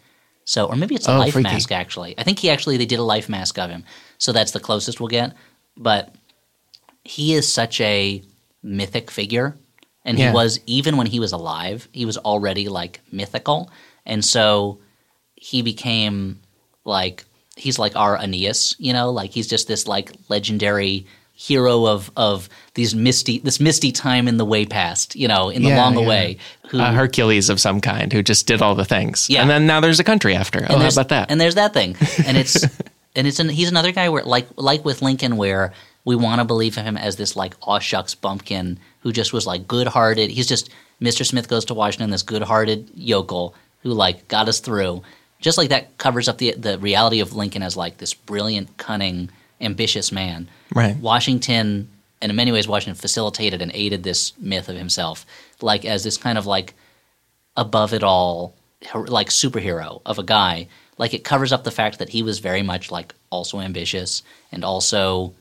S2: So, or maybe it's a
S1: Oh,
S2: life
S1: freaky.
S2: mask actually. I think he actually they did a life mask of him. So that's the closest we'll get. But he is such a mythic figure and
S1: Yeah.
S2: he was even when he was alive he was already like mythical and so he became like he's like our aeneas you know like he's just this like legendary hero of of these misty this misty time in the way past you know in the
S1: Yeah,
S2: long
S1: yeah.
S2: away who
S1: A Hercules of some kind who just did all the things.
S2: Yeah.
S1: And then now there's a country after. Oh, how about that?
S2: And there's that thing, and it's and it's an, he's another guy where like like with Lincoln, where we want to believe him as this like aw shucks bumpkin who just was like good hearted. He's just Mr. Smith goes to Washington, this good hearted yokel who like got us through. Just like that covers up the the reality of Lincoln as like this brilliant, cunning, ambitious man.
S1: Right.
S2: Washington, and in many ways, Washington facilitated and aided this myth of himself, like as this kind of like above it all like superhero of a guy like it covers up the fact that he was very much like also ambitious and also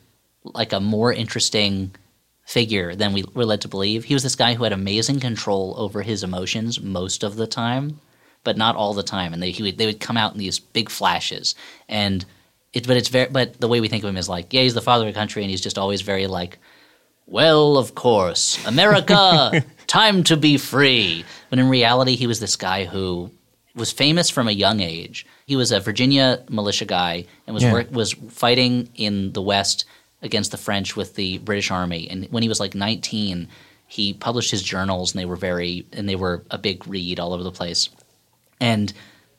S2: like a more interesting figure than we were led to believe he was this guy who had amazing control over his emotions most of the time but not all the time and they he would, they would come out in these big flashes and it but it's very but the way we think of him is like yeah he's the father of the country and he's just always very like well, of course, America, time to be free. But in reality, he was this guy who was famous from a young age. He was a Virginia militia guy and was
S1: Yeah.
S2: work, was fighting in the West against the French with the British Army. And when he was like 19, he published his journals, and they were very and they were a big read all over the place. And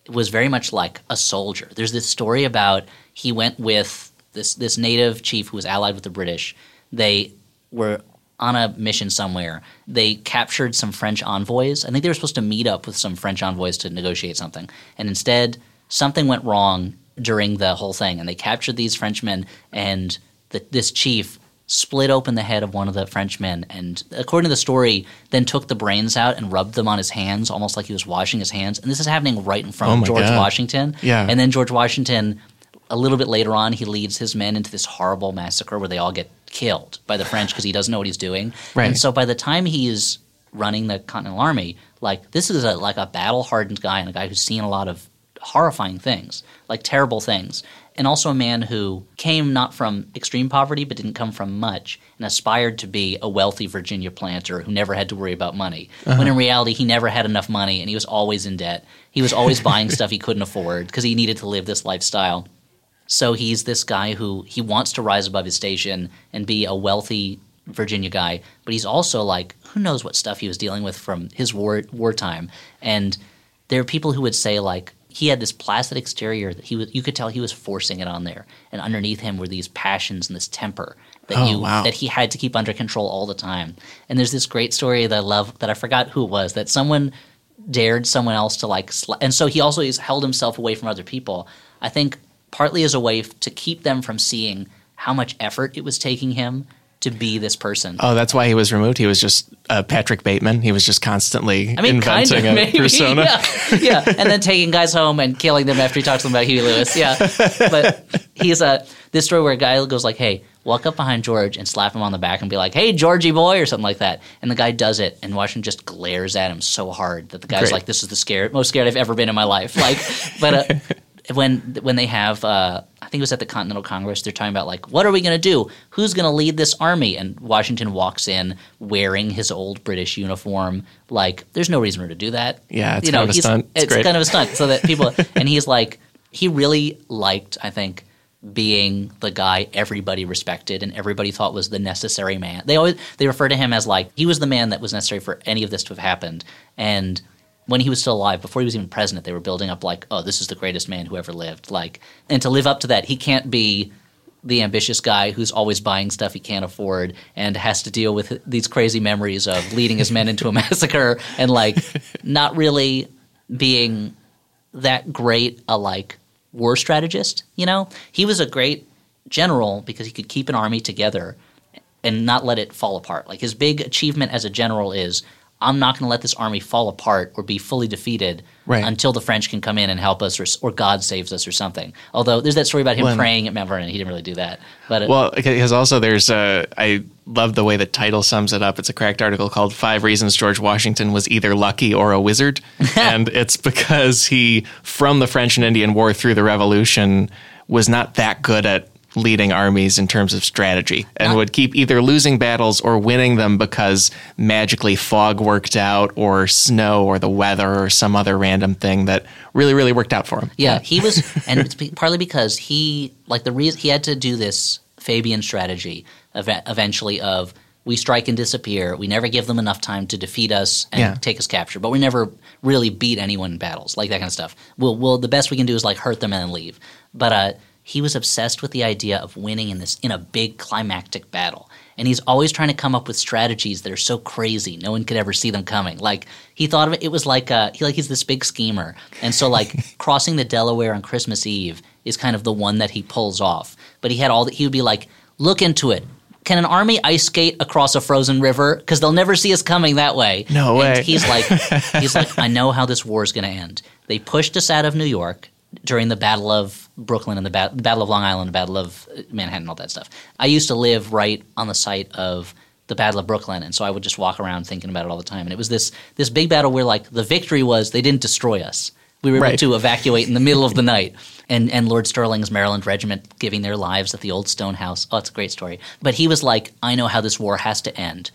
S2: was very much like a soldier. There's this story about he went with this this native chief who was allied with the British. They were on a mission somewhere. They captured some French envoys. I think they were supposed to meet up with some French envoys to negotiate something. And instead, something went wrong during the whole thing. And they captured these Frenchmen, and the, this chief split open the head of one of the Frenchmen and, according to the story, then took the brains out and rubbed them on his hands, almost like he was washing his hands. And this is happening right in front
S1: Oh
S2: of George
S1: God.
S2: Washington.
S1: Yeah.
S2: And then George Washington, a little bit later on, he leads his men into this horrible massacre where they all get killed by the French because he doesn't know what he's doing.
S1: Right.
S2: And so by the time he's running the Continental Army, like this is a like a battle hardened guy and a guy who's seen a lot of horrifying things, like terrible things. And also a man who came not from extreme poverty, but didn't come from much, and aspired to be a wealthy Virginia planter who never had to worry about money. When in uh-huh. reality, he never had enough money, and he was always in debt. He was always buying stuff he couldn't afford because he needed to live this lifestyle. So he's this guy who he wants to rise above his station and be a wealthy Virginia guy, but he's also like who knows what stuff he was dealing with from his war wartime. And there are people who would say like he had this placid exterior that he was you could tell he was forcing it on there, and underneath him were these passions and this temper that
S1: Oh,
S2: you
S1: wow.
S2: that he had to keep under control all the time. And there's this great story that I love that I forgot who it was that someone dared someone else to like sl- and so he also has held himself away from other people i think partly as a way f- to keep them from seeing how much effort it was taking him to be this person
S1: Oh, that's why he was removed. He was just uh, Patrick Bateman. He was just constantly
S2: I mean, kind
S1: inventing
S2: of,
S1: a
S2: maybe.
S1: persona.
S2: Yeah, yeah, and then taking guys home and killing them after he talks to them about Huey Lewis. Yeah, but he's a this story where a guy goes like, "Hey, walk up behind George and slap him on the back and be like, "Hey, Georgie boy," or something like that. And the guy does it, and Washington just glares at him so hard that the guy's
S1: Great.
S2: like, "This is the scared, most scared I've ever been in my life." Like, but. Uh, When when they have, uh, I think it was at the Continental Congress, they're talking about like, what are we going to do? Who's going to lead this army? And Washington walks in wearing his old British uniform. Like, there's no reason for him to do that.
S1: Yeah, it's
S2: you know,
S1: kind of a stunt. It's
S2: It's, kind of a stunt, so that people and he's like, he really liked, I think, being the guy everybody respected and everybody thought was the necessary man. They always they refer to him as like he was the man that was necessary for any of this to have happened. And when he was still alive, before he was even president, they were building up like, oh, this is the greatest man who ever lived. Like, and to live up to that, he can't be the ambitious guy who's always buying stuff he can't afford and has to deal with these crazy memories of leading his men into a massacre and like not really being that great a like war strategist. You know, he was a great general because he could keep an army together and not let it fall apart. Like his big achievement as a general is. I'm not going to let this army fall apart or be fully defeated
S1: Right.
S2: until the French can come in and help us, or, or God saves us, or something. Although there's that story about him
S1: Well,
S2: praying at Mount Vernon, he didn't really do that. But
S1: Well, because also there's uh, I love the way the title sums it up. It's a cracked article called Five Reasons George Washington Was Either Lucky or a Wizard. and it's because he, from the French and Indian War through the Revolution, was not that good at leading armies in terms of strategy and
S2: Not-
S1: would keep either losing battles or winning them because magically fog worked out or snow or the weather or some other random thing that really, really worked out for him.
S2: Yeah, he was, and it's partly because he like the reason he had to do this Fabian strategy ev- eventually of we strike and disappear. We never give them enough time to defeat us and
S1: Yeah.
S2: take us capture, but we never really beat anyone in battles like that kind of stuff. Well, well, the best we can do is like hurt them and then leave. But uh, he was obsessed with the idea of winning in this in a big climactic battle. And he's always trying to come up with strategies that are so crazy no one could ever see them coming. Like he thought of it, it was like uh, he like he's this big schemer, and so like crossing the Delaware on Christmas Eve is kind of the one that he pulls off. But he had all that he would be like, look into it. Can an army ice skate across a frozen river? Because they'll never see us coming that way.
S1: No
S2: And
S1: way.
S2: he's like, he's like, I know how this war is going to end. They pushed us out of New York during the Battle of Brooklyn and the, ba- the Battle of Long Island, the Battle of uh, Manhattan, all that stuff. I used to live right on the site of the Battle of Brooklyn, and so I would just walk around thinking about it all the time. And it was this this big battle where like the victory was they didn't destroy us. We were able to evacuate in the middle of the night. And and Lord Stirling's Maryland Regiment giving their lives at the old stone house. Oh, it's a great story. But he was like, I know how this war has to end.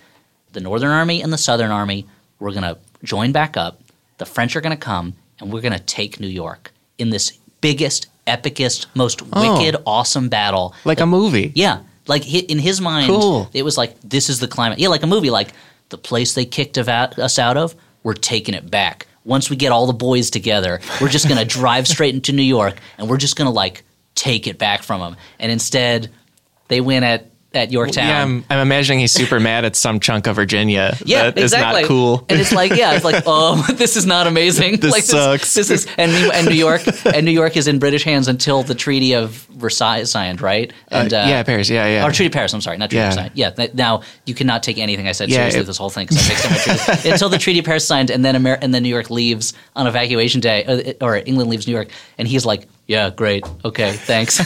S2: The Northern Army and the Southern Army, we're going to join back up. The French are going to come, and we're going to take New York in this biggest, epicest, most
S1: Oh.
S2: wicked, awesome battle.
S1: Like a movie.
S2: Yeah, like in his mind,
S1: Cool.
S2: it was like this is the climate. Yeah, like a movie. Like the place they kicked us out of, we're taking it back. Once we get all the boys together, we're just gonna drive straight into New York, and we're just gonna like take it back from them. And instead, they win at at Yorktown.
S1: Yeah, I'm, I'm imagining he's super mad at some chunk of Virginia.
S2: Yeah,
S1: that is
S2: exactly.
S1: not cool.
S2: And it's like, yeah, it's like, oh, this is not amazing.
S1: This
S2: like,
S1: sucks.
S2: This, is and New, and New York and New York is in British hands until the Treaty of Versailles signed, right? And
S1: Uh, yeah, Paris. Yeah, yeah.
S2: Or Treaty of Paris. I'm sorry, not Treaty
S1: Yeah.
S2: of Versailles. Yeah. th- now you cannot take anything I said
S1: Yeah,
S2: seriously
S1: it-
S2: this whole thing because I fixed my treaty until the Treaty of Paris signed, and then Amer- and then New York leaves on evacuation day, uh, or England leaves New York, and he's like, yeah, great, okay, thanks.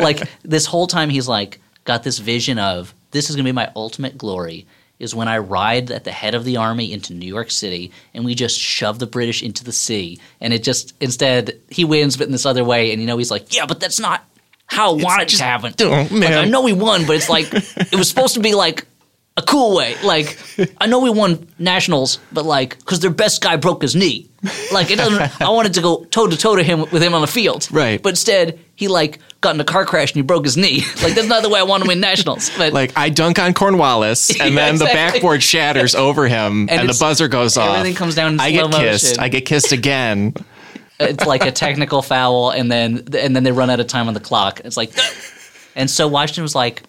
S2: like this whole time, he's like got this vision of this is going to be my ultimate glory. Is when I ride at the head of the army into New York City and we just shove the British into the sea. And it just, instead, he wins, but in this other way. And you know, he's like, yeah, but that's not how I want it to happen.
S1: Oh,
S2: Like. I know we won, but it's like it was supposed to be like a cool way. Like I know we won nationals, but like because their best guy broke his knee. Like it doesn't. I wanted to go toe to toe to him with him on the field,
S1: Right.
S2: But instead, he like got in a car crash and he broke his knee. Like that's not the way I want to win nationals. But
S1: like I dunk on Cornwallis, and then the backboard shatters over him, and, the buzzer goes off.
S2: everything comes down
S1: I get kissed.
S2: motion.
S1: I get kissed again.
S2: it's like a technical foul, and then and then they run out of time on the clock. It's like, and so Washington was like,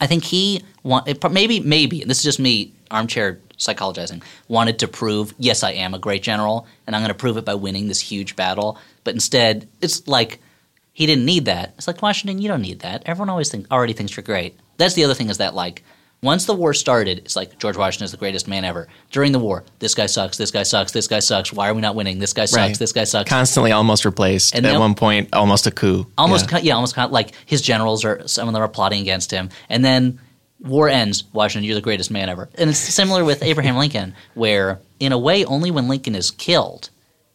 S2: I think he want maybe maybe and this is just me armchair psychologizing wanted to prove yes I am a great general and I'm going to prove it by winning this huge battle. But instead, it's like he didn't need that. It's like Washington, you don't need that. Everyone always think already thinks you're great. That's the other thing is that like. Once the war started, it's like George Washington is the greatest man ever. During the war, this guy sucks, this guy sucks, this guy sucks. Why are we not winning? This guy sucks,
S1: Right.
S2: this guy sucks.
S1: Constantly, almost replaced.
S2: And
S1: at one point, almost a coup.
S2: Almost,
S1: Yeah.
S2: yeah, almost like his generals are some of them are plotting against him, and then war ends. Washington, you're the greatest man ever, and it's similar with Abraham Lincoln, where in a way, only when Lincoln is killed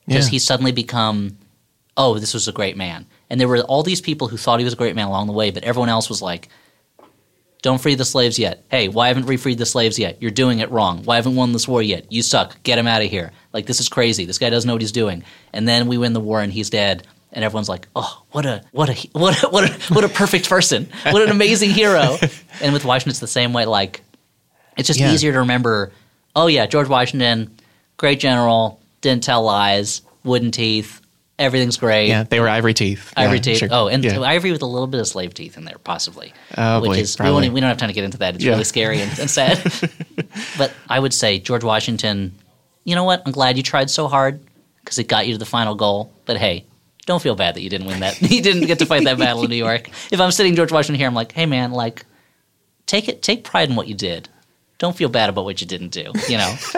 S2: does
S1: Yeah.
S2: he suddenly become, oh, this was a great man. And there were all these people who thought he was a great man along the way, but everyone else was like, don't free the slaves yet. Hey, why haven't we freed the slaves yet? You're doing it wrong. Why haven't we won this war yet? You suck. Get him out of here. Like this is crazy. This guy doesn't know what he's doing. And then we win the war and he's dead. And everyone's like, "Oh, what a what a what a, what a, what a perfect person! What an amazing hero!" And with Washington, it's the same way. Like, it's just
S1: Yeah.
S2: easier to remember. Oh yeah, George Washington, great general, didn't tell lies, wooden teeth, everything's great.
S1: Yeah, they were ivory teeth.
S2: Ivory
S1: Yeah,
S2: teeth.
S1: sure.
S2: Oh, and
S1: Yeah.
S2: ivory with a little bit of slave teeth in there, possibly.
S1: Oh,
S2: which
S1: boy,
S2: is we, we don't have time to get into that. It's
S1: Yeah.
S2: really scary and, and sad. but I would say George Washington. You know what? I'm glad you tried so hard because it got you to the final goal. But hey, don't feel bad that you didn't win that. you didn't get to fight that battle in New York. If I'm sitting George Washington here, I'm like, hey man, like, take it, take pride in what you did. Don't feel bad about what you didn't do. You know,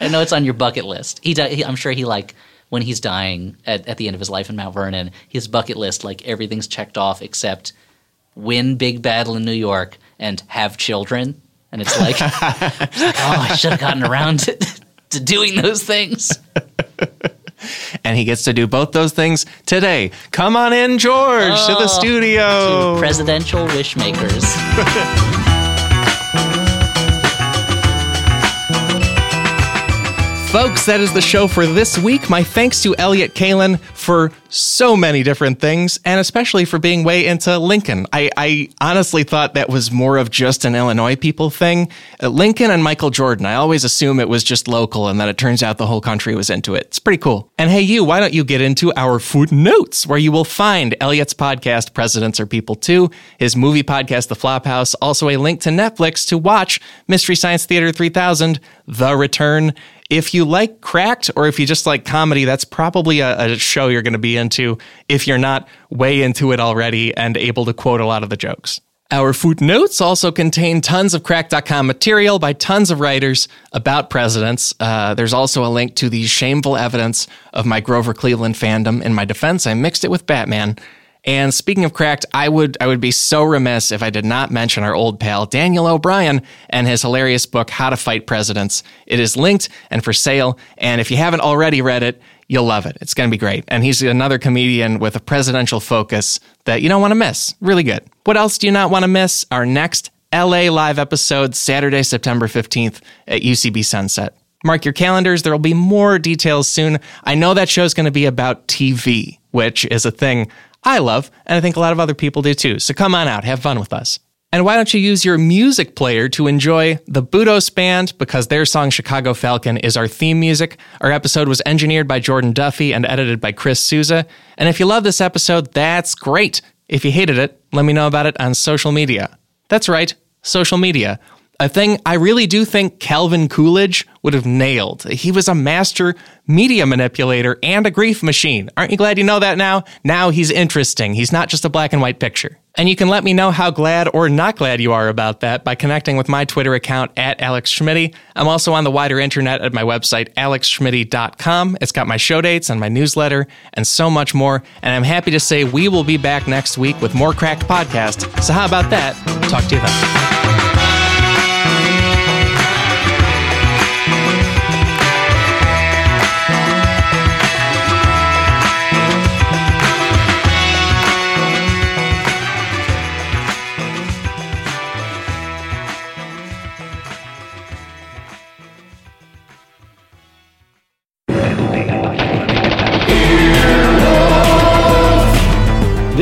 S2: I know it's on your bucket list. He, he I'm sure he like when he's dying at, at the end of his life in Mount Vernon, his bucket list like everything's checked off except win big battle in New York and have children. And it's like, it's like oh, I should have gotten around to, to doing those things.
S1: and he gets to do both those things today. Come on in, George, to the
S2: Oh,
S1: studio.
S2: To presidential wish
S1: Folks, that is the show for this week. My thanks to Elliott Kalan for so many different things, and especially for being way into Lincoln. I, I honestly thought that was more of just an Illinois people thing. Uh, Lincoln and Michael Jordan, I always assume it was just local, and then it turns out the whole country was into it. It's pretty cool. And hey, you, why don't you get into our footnotes, where you will find Elliott's podcast, Presidents Are People Too, his movie podcast, The Flophouse, also a link to Netflix to watch Mystery Science Theater 3000, The Return. If you like cracked or if you just like comedy, that's probably a, a show you're going to be into if you're not way into it already and able to quote a lot of the jokes. Our footnotes also contain tons of crack.com material by tons of writers about presidents. Uh, there's also a link to the shameful evidence of my Grover Cleveland fandom. In my defense, I mixed it with Batman. And speaking of cracked, I would I would be so remiss if I did not mention our old pal Daniel O'Brien and his hilarious book How to Fight Presidents. It is linked and for sale, and if you haven't already read it, you'll love it. It's going to be great. And he's another comedian with a presidential focus that you don't want to miss. Really good. What else do you not want to miss? Our next LA live episode Saturday, September 15th at UCB Sunset. Mark your calendars, there will be more details soon. I know that show's going to be about TV, which is a thing I love, and I think a lot of other people do too. So come on out, have fun with us. And why don't you use your music player to enjoy the Budos Band because their song Chicago Falcon is our theme music. Our episode was engineered by Jordan Duffy and edited by Chris Souza. And if you love this episode, that's great. If you hated it, let me know about it on social media. That's right, social media. A thing I really do think Calvin Coolidge would have nailed. He was a master media manipulator and a grief machine. Aren't you glad you know that now? Now he's interesting. He's not just a black and white picture. And you can let me know how glad or not glad you are about that by connecting with my Twitter account at Alex Schmitty. I'm also on the wider internet at my website, alexschmitty.com. It's got my show dates and my newsletter and so much more. And I'm happy to say we will be back next week with more Cracked Podcast. So how about that? Talk to you then.